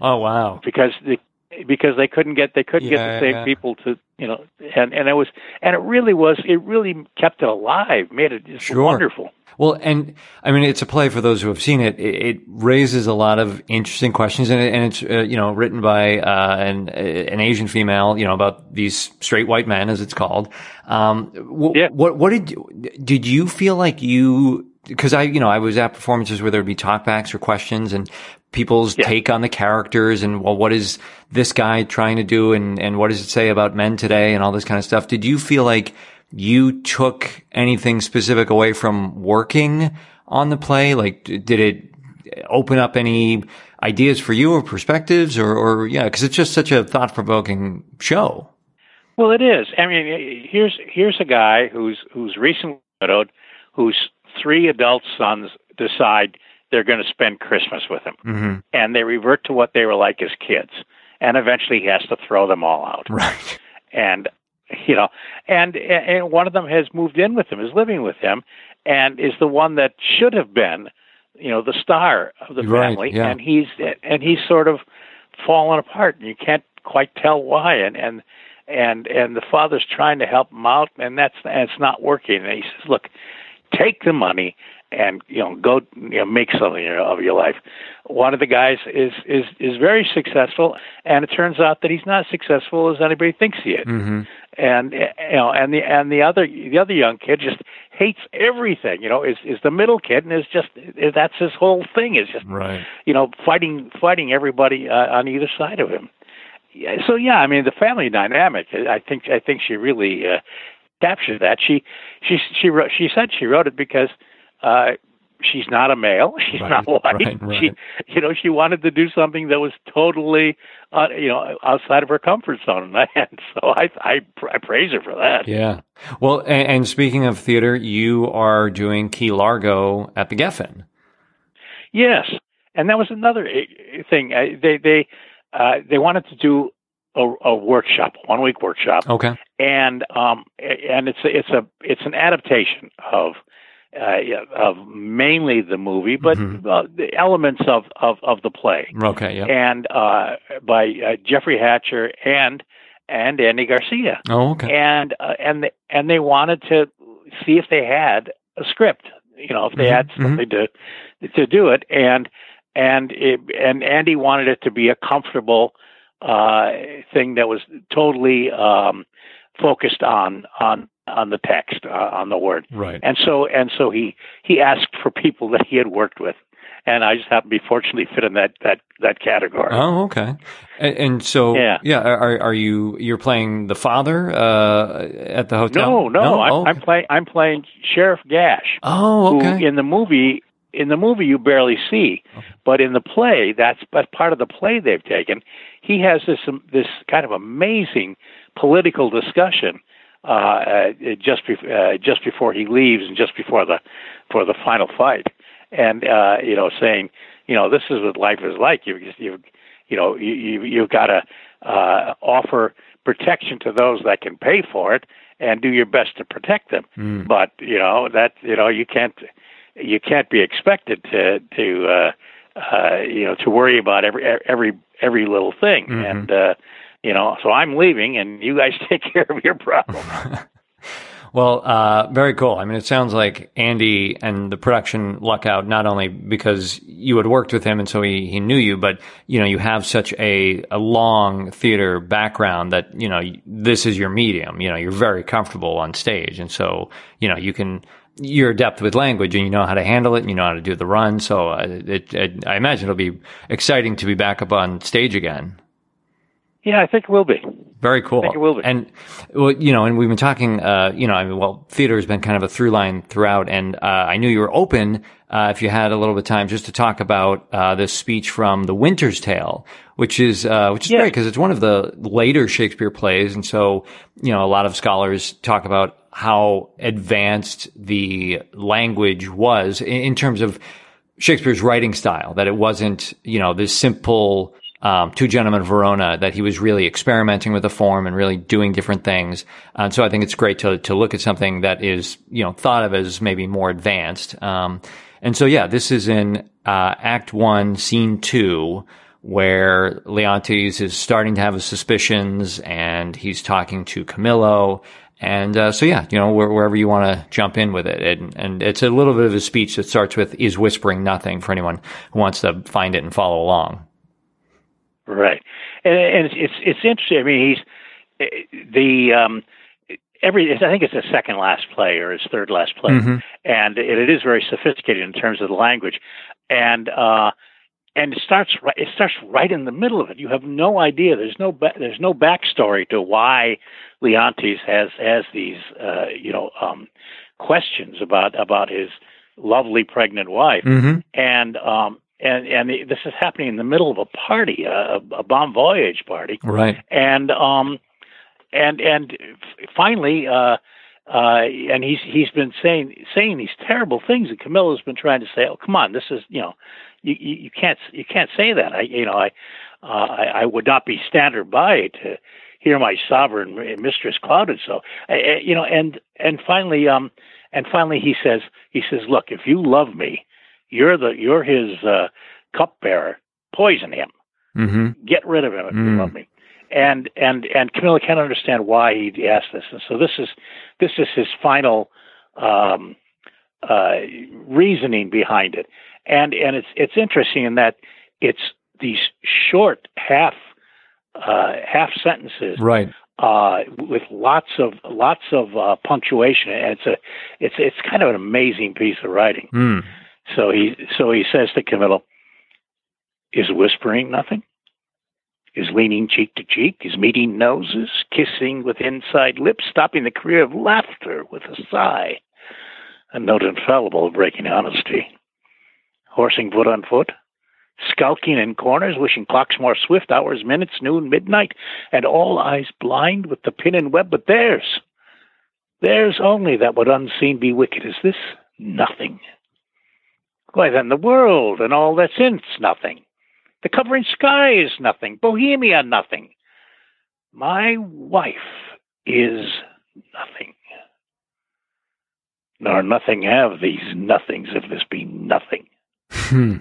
Oh wow. because the because they couldn't get they couldn't Yeah, get the same yeah. people to you know and and it was and it really was it really kept it alive made it just Sure. wonderful Well, and I mean, it's a play for those who have seen it. It, it raises a lot of interesting questions, and, it, and it's uh, you know written by uh, an an Asian female, you know, about these straight white men, as it's called. Um, wh- Yeah. What what did did you feel like you? Because I, you know, I was at performances where there would be talkbacks or questions and people's Yeah. take on the characters and well, what is this guy trying to do and and what does it say about men today and all this kind of stuff. Did you feel like you took anything specific away from working on the play? Like, did it open up any ideas for you or perspectives or, or yeah, because it's just such a thought provoking show. well it is i mean here's here's a guy who's who's recently widowed whose three adult sons decide they're going to spend christmas with him. Hmm and they revert to what they were like as kids. And eventually he has to throw them all out. Right. and you know and and one of them has moved in with him is living with him and is the one that should have been you know the star of the Right, family. yeah. and he's and he's sort of fallen apart and you can't quite tell why. And and and and the father's trying to help him out and that's and it's not working. And he says look take the money and you know go you know make something of your life. One of the guys is is is very successful, and it turns out that he's not successful as anybody thinks he is. Mm-hmm. And you know, and the and the other the other young kid just hates everything. You know, is is the middle kid and is just that's his whole thing is just right. you know fighting fighting everybody uh, on either side of him. So yeah, I mean the family dynamic. I think I think she really uh, captured that. She she she wrote she said she wrote it because uh, she's not a male. She's Right, not white. right, right. She, you know, she wanted to do something that was totally, uh, you know, outside of her comfort zone. And so I, I, I praise her for that. Yeah. Well, and, and speaking of theater, you are doing Key Largo at the Geffen. Yes, and that was another uh, thing. Uh, they, they, uh, they wanted to do a, a workshop, one week workshop, Okay. and um, and it's a, it's a, it's an adaptation of. Uh, of mainly the movie, but Mhm. uh, the elements of, of, of the play. Okay. Yeah. and uh, by uh, Jeffrey Hatcher and and Andy Garcia, Oh, okay. and uh, and they, and they wanted to see if they had a script, you know, if they had Mhm, something to to do it, and and it, and Andy wanted it to be a comfortable uh, thing that was totally um, focused on on on the text, uh, on the word Right. and so and so he he asked for people that he had worked with and i just happened to be fortunately fit in that that that category Oh, okay. And, and so, Yeah. yeah Are, are you you're playing the father uh, at the hotel? no no, I'm, Oh, I'm playing i'm playing sheriff gash oh, okay. who in the movie in the movie you barely see but in the play that's that's part of the play they've taken he has this um, this kind of amazing political discussion uh, uh, just be, uh, just before he leaves and just before the for the final fight, and uh, you know saying you know this is what life is like. You you you know you you you've got to uh, offer protection to those that can pay for it and do your best to protect them. Mm. But you know that you know you can't you can't be expected to to uh, uh, you know to worry about every every every little thing Mhm. and. uh you know, so I'm leaving, and you guys take care of your problem. Well, uh, very cool. I mean, it sounds like Andy and the production luck out not only because you had worked with him and so he, he knew you, but you know you have such a, a long theater background that you know this is your medium. You know, you're very comfortable on stage, and so you know you can you're adept with language and you know how to handle it and you know how to do the run. So uh, it, it, I imagine it'll be exciting to be back up on stage again. Yeah, I think it will be. Very cool. think it will be. And well, you know, and we've been talking. Uh, you know, I mean, well, theater has been kind of a through line throughout, and uh, I knew you were open uh, if you had a little bit of time just to talk about uh, this speech from The Winter's Tale, which is uh, which is Yeah. great because it's one of the later Shakespeare plays, and so you know, a lot of scholars talk about how advanced the language was in, in terms of Shakespeare's writing style, that it wasn't, you know, this simple um, Two Gentlemen of Verona, that he was really experimenting with the form and really doing different things. And so I think it's great to, to look at something that is, you know, thought of as maybe more advanced. Um, and so, yeah, this is in uh, Act One, Scene Two, where Leontes is starting to have his suspicions and he's talking to Camillo. And uh, so, yeah, you know, where, wherever you want to jump in with it. And, and it's a little bit of a speech that starts with, is whispering nothing for anyone who wants to find it and follow along. Right, and, and it's, it's it's interesting. I mean, he's the um, every. I think it's his second last play or his third last play, Mhm. and it, it is very sophisticated in terms of the language, and uh, and it starts right. It starts right in the middle of it. You have no idea. There's no ba- there's no backstory to why Leontes has has these uh, you know um, questions about about his lovely pregnant wife Mm-hmm. and um and and this is happening in the middle of a party, a, a bon voyage party, Right. and um and and finally uh uh and he's he's been saying saying these terrible things and Camillo's been trying to say oh come on this is you know you you, you can't you can't say that. I you know I uh, I, I would not be standard by to hear my sovereign mistress clouded so. Uh, uh, you know and and finally um and finally he says he says look if you love me you're the you're his uh cupbearer poison him Mm-hmm. get rid of him if you Mm. love me. And and and Camillo can't understand why he asked this, and so this is this is his final um, uh, reasoning behind it, and and it's it's interesting in that it's these short half uh, half sentences, right? Uh, with lots of lots of uh, punctuation, and it's a it's it's kind of an amazing piece of writing. Mm. So he so he says to Camillo, "Is whispering nothing? Is leaning cheek to cheek? Is meeting noses, kissing with inside lips, stopping the career of laughter with a sigh? A note infallible of breaking honesty. Horsing foot on foot, skulking in corners, wishing clocks more swift, hours, minutes, noon, midnight, and all eyes blind with the pin and web, but theirs, theirs only that would unseen be wicked. Is this nothing? Why then the world and all that's in it's nothing. The covering sky is nothing. Bohemia nothing. My wife is nothing. Nor nothing have these nothings if this be nothing. Hmm.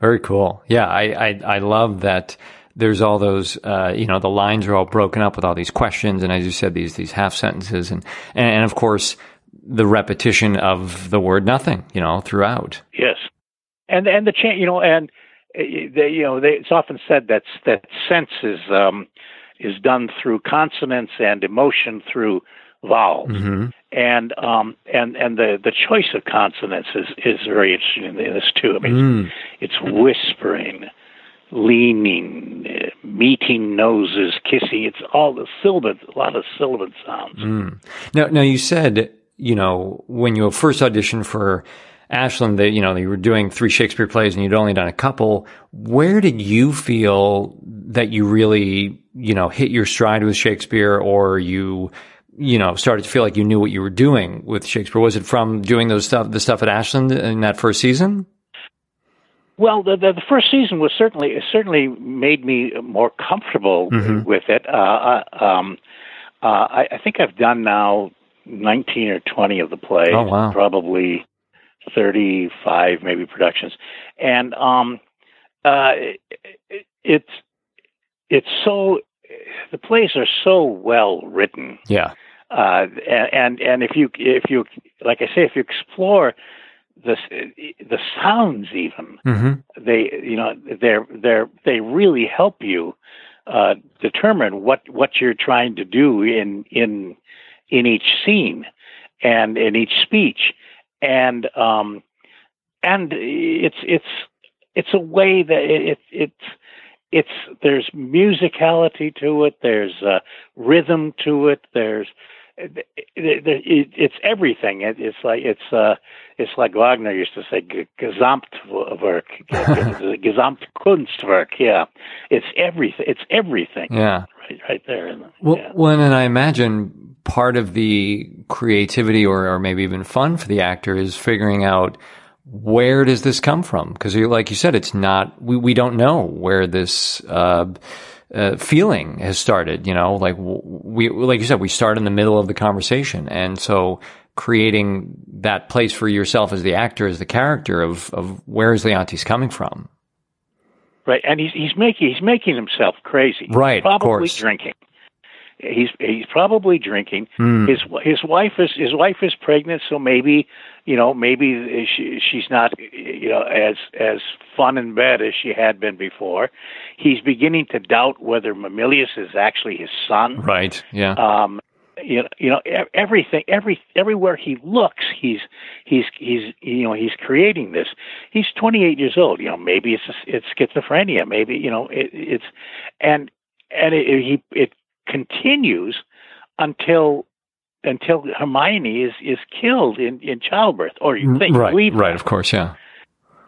Very cool. Yeah, I, I, I love that there's all those, uh, you know, the lines are all broken up with all these questions. And as you said, these, these half sentences and, and of course, the repetition of the word nothing, you know, throughout. Yes. And, and the change, you know, and, uh, they, you know, they, it's often said that, that sense is, um, is done through consonants and emotion through vowels. Mm-hmm. And um, and and the, the choice of consonants is, is very interesting in this too. I mean, Mm. it's whispering, leaning, meeting noses, kissing. It's all the sibilant, a lot of sibilant sounds. Mm. Now, now you said, you know, when you first auditioned for Ashland, that you know you were doing three Shakespeare plays and you'd only done a couple. Where did you feel that you really, you know, hit your stride with Shakespeare, or you, you know, started to feel like you knew what you were doing with Shakespeare? Was it from doing those stuff, the stuff at Ashland in that first season? Well, the, the the first season was certainly it certainly made me more comfortable Mhm. with it. Uh, uh, um, uh, I, I think I've done now nineteen or twenty of the plays. Oh, wow. Probably thirty-five, maybe productions, and um, uh, it, it's it's so the plays are so well written Yeah. uh, and and if you if you like I say if you explore the the sounds even Mm-hmm. they you know they're they're they really help you uh, determine what what you're trying to do in in in each scene and in each speech. And um and it's it's it's a way that it, it it's it's there's musicality to it. There's uh, rhythm to it. There's it, it, it, it's everything it, it's like it's uh it's like Wagner used to say Gesamtwerk Gesamtkunstwerk yeah it's everything it's everything Yeah. right right there Well, well, and I imagine part of the creativity or, or maybe even fun for the actor is figuring out where does this come from? Because, like you said, it's not we we don't know where this uh, uh, feeling has started. You know, like we like you said, we start in the middle of the conversation, and so creating that place for yourself as the actor, as the character of of where is Leontes coming from? right and he's he's making he's making himself crazy Right, of probably course. drinking he's he's probably drinking Hmm. his his wife is his wife is pregnant so maybe you know maybe she she's not you know as as fun in bed as she had been before he's beginning to doubt whether Mamilius is actually his son Right. Yeah. um you know you know everything every everywhere he looks he's he's he's you know he's creating this he's 28 years old you know maybe it's it's schizophrenia maybe you know it, it's and and it, it, he it continues until until Hermione is is killed in in childbirth or you think right. believe Right. Of course. Yeah.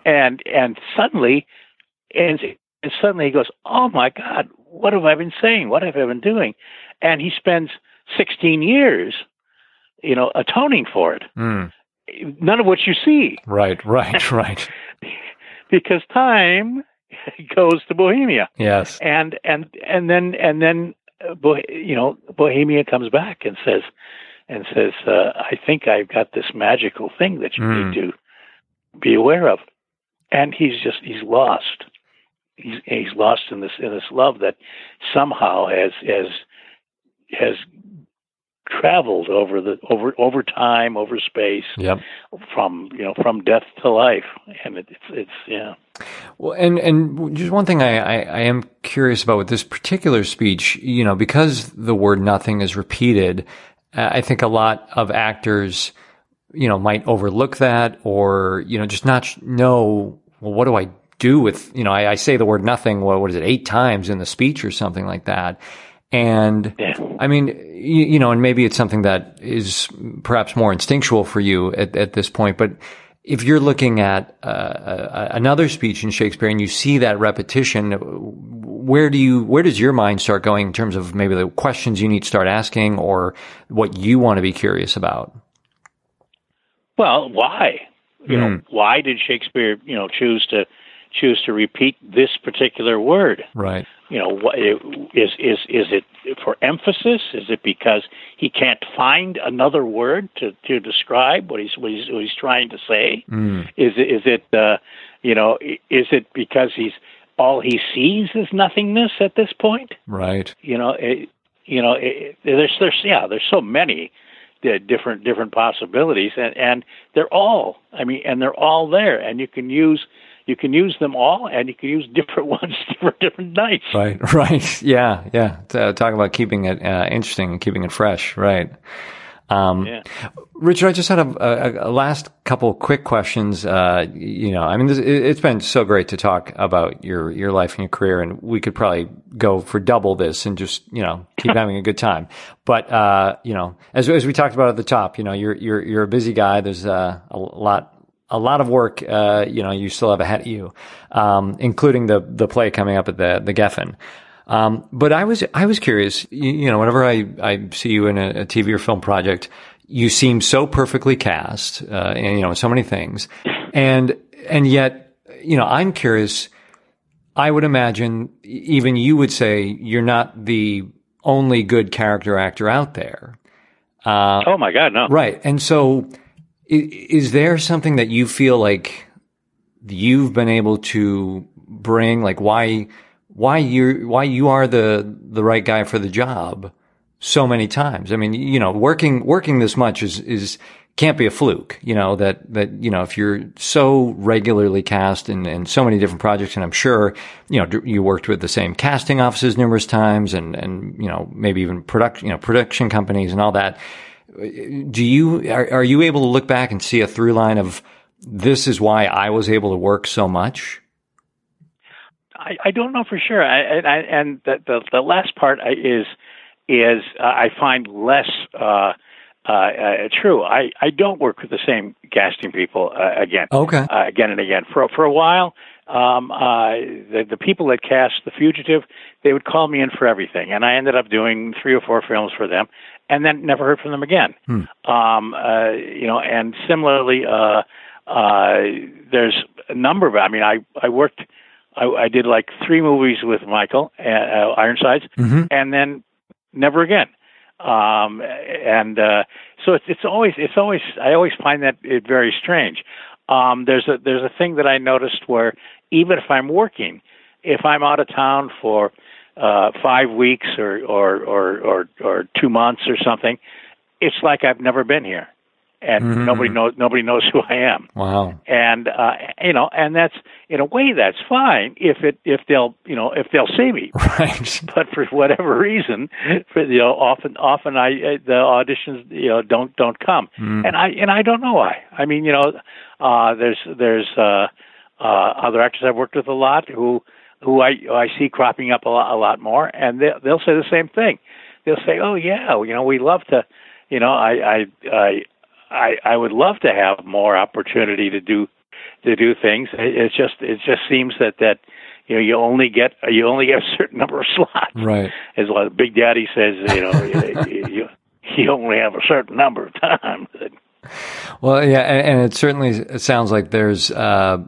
and and suddenly and, and suddenly he goes oh my god what have i been saying what have i been doing and he spends 16 years you know atoning for it Mm. none of which you see Right. Right. Right. because time goes to bohemia Yes. and and and then and then uh, Bo- you know bohemia comes back and says and says uh, i think i've got this magical thing that you Mm. need to be aware of and he's just he's lost he's he's lost in this in this love that somehow has has has traveled over the over over time, over space, Yep. from you know from death to life, and it, it's it's yeah. Well, and and just one thing I, I, I am curious about with this particular speech, you know, because the word nothing is repeated, Uh, I think a lot of actors, you know, might overlook that or you know just not know. Well, what do I do with you know? I, I say the word nothing. What, what is it? Eight times in the speech or something like that. And Yeah. I mean, you, you know, and maybe it's something that is perhaps more instinctual for you at, at this point, but if you're looking at uh, another speech in Shakespeare and you see that repetition, where do you, where does your mind start going in terms of maybe the questions you need to start asking or what you want to be curious about? Well, why? You know, why did Shakespeare you know choose to choose to repeat this particular word? Right. You know what is is is it for emphasis? Is it because he can't find another word to to describe what he's what he's, what he's trying to say? Is it is it uh you know is it because he's all he sees is nothingness at this point? Right. you know it, you know it, there's there's yeah there's so many uh, different different possibilities and and they're all i mean and they're all there and you can use you can use them all and you can use different ones for different nights Right. Right. Yeah. Yeah. Uh, talk about keeping it uh, interesting and keeping it fresh. Right. Um, Yeah. Richard, I just had a, a, a last couple quick questions. Uh, you know, I mean, this, it, it's been so great to talk about your your life and your career, and we could probably go for double this and just you know keep having a good time. But uh, you know, as as we talked about at the top, you know, you're you're you're a busy guy. There's uh, a lot a lot of work. Uh, you know, you still have ahead of you, um, including the the play coming up at the the Geffen. Um, but I was I was curious. You, you know, whenever I I see you in a, a TV or film project, you seem so perfectly cast, uh, and you know so many things, and and yet you know I'm curious. I would imagine even you would say you're not the only good character actor out there. Oh my God, no! Right. And so is, there something that you feel like you've been able to bring like why why you why you are the the right guy for the job so many times? I mean, you know, working working this much is is can't be a fluke, you know, that, that, you know, if you're so regularly cast in, in so many different projects, and I'm sure, you know, you worked with the same casting offices numerous times and, and, you know, maybe even production, you know, production companies and all that. Do you, are, are you able to look back and see a through line of this is why I was able to work so much? I, I don't know for sure. I, I, and the, the the last part is is uh, I find less uh, uh, uh, true. I, I don't work with the same casting people uh, again. Okay. Uh, again and again. For for a while, um, uh, the the people that cast The Fugitive, they would call me in for everything, and I ended up doing three or four films for them, and then never heard from them again. Um, uh, you know, and similarly, uh, uh, there's a number of. I mean, I I worked. I, I did like three movies with Michael uh, uh, Ironsides, and then never again. Um, and uh, so it's it's always it's always I always find that it very strange. Um, there's a there's a thing that I noticed where even if I'm working, if I'm out of town for uh, five weeks or or, or or or two months or something, it's like I've never been here, and nobody knows nobody knows who I am. Wow. and uh you know and that's in a way that's fine if it if they'll you know if they'll see me. Right. but for whatever reason for you know often often i uh, the auditions you know don't don't come. And i and i don't know why. I mean you know uh there's there's uh uh other actors i've worked with a lot who who i i see cropping up a lot a lot more and they they'll say the same thing they'll say oh yeah you know we love to you know i i i I, I would love to have more opportunity to do to do things. It, it's just it just seems that that you know you only get you only get a certain number of slots. Right. As Big Daddy says, you know, you, you you only have a certain number of times. Well, yeah, and, and it certainly sounds like there's uh,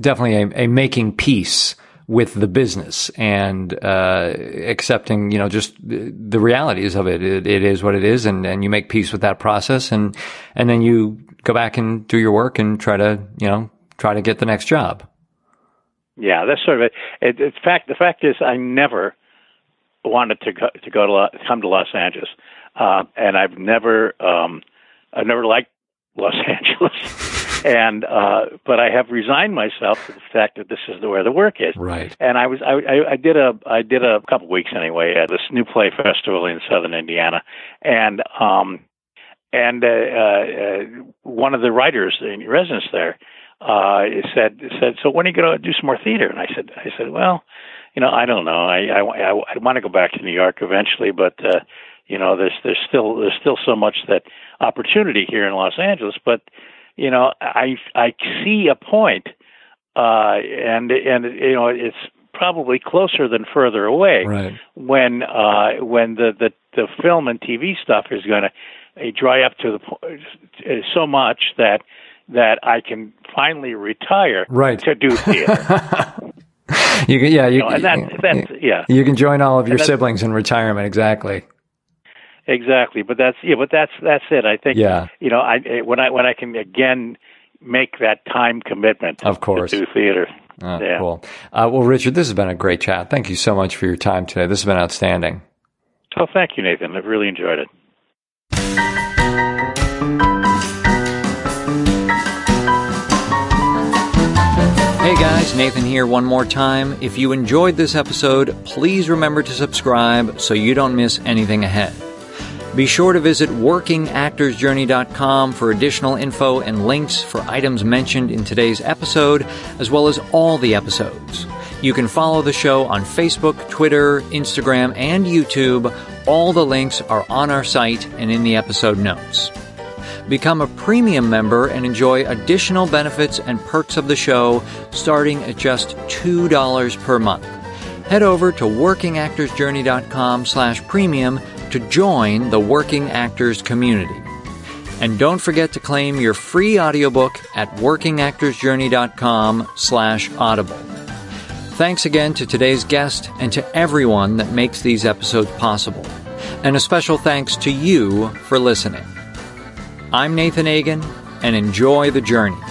definitely a, a making peace with the business and uh, accepting, you know, just the realities of it. it. It is what it is, and, and you make peace with that process, and and then you go back and do your work and try to, you know, try to get the next job. Yeah, that's sort of it. it. In fact, the fact is, I never, wanted to go, to go to come to Los Angeles, uh, and I've never um, I've never liked Los Angeles, and uh, but I have resigned myself to the fact that this is the where the work is. Right. And I was I, I, I did a I did a couple weeks anyway at this new play festival in Southern Indiana, and um, and uh, uh, one of the writers in residence there uh, said said, "So when are you going to do some more theater?" And I said, "I said, well, you know, I don't know. I I, I, I want to go back to New York eventually, but uh, you know, there's there's still there's still so much that opportunity here in Los Angeles, but you know, I I see a point, uh, and and you know, it's probably closer than further away Right. when uh, when the, the the film and TV stuff is going to uh, dry up to the po- uh, so much that that I can finally retire Right. to do theater. You can, yeah, you, You know, and that's that's yeah, you can join all of your siblings in retirement. Exactly. Exactly. But that's yeah, but that's that's it. I think Yeah. you know, I eh, when I when I can again make that time commitment Of course. to do theater. Oh, yeah. Cool. Uh, well, Richard, this has been a great chat. Thank you so much for your time today. This has been outstanding. Oh, thank you, Nathan. I've really enjoyed it. Hey guys, Nathan here one more time. If you enjoyed this episode, please remember to subscribe so you don't miss anything ahead. Be sure to visit workingactorsjourney.com for additional info and links for items mentioned in today's episode, as well as all the episodes. You can follow the show on Facebook, Twitter, Instagram, and YouTube. All the links are on our site and in the episode notes. Become a premium member and enjoy additional benefits and perks of the show starting at just $2 per month. Head over to workingactorsjourney.com slash premium to join the working actors community. And don't forget to claim your free audiobook at workingactorsjourney.com slash audible. Thanks again to today's guest and to everyone that makes these episodes possible. And a special thanks to you for listening. I'm Nathan Agan, and enjoy the journey.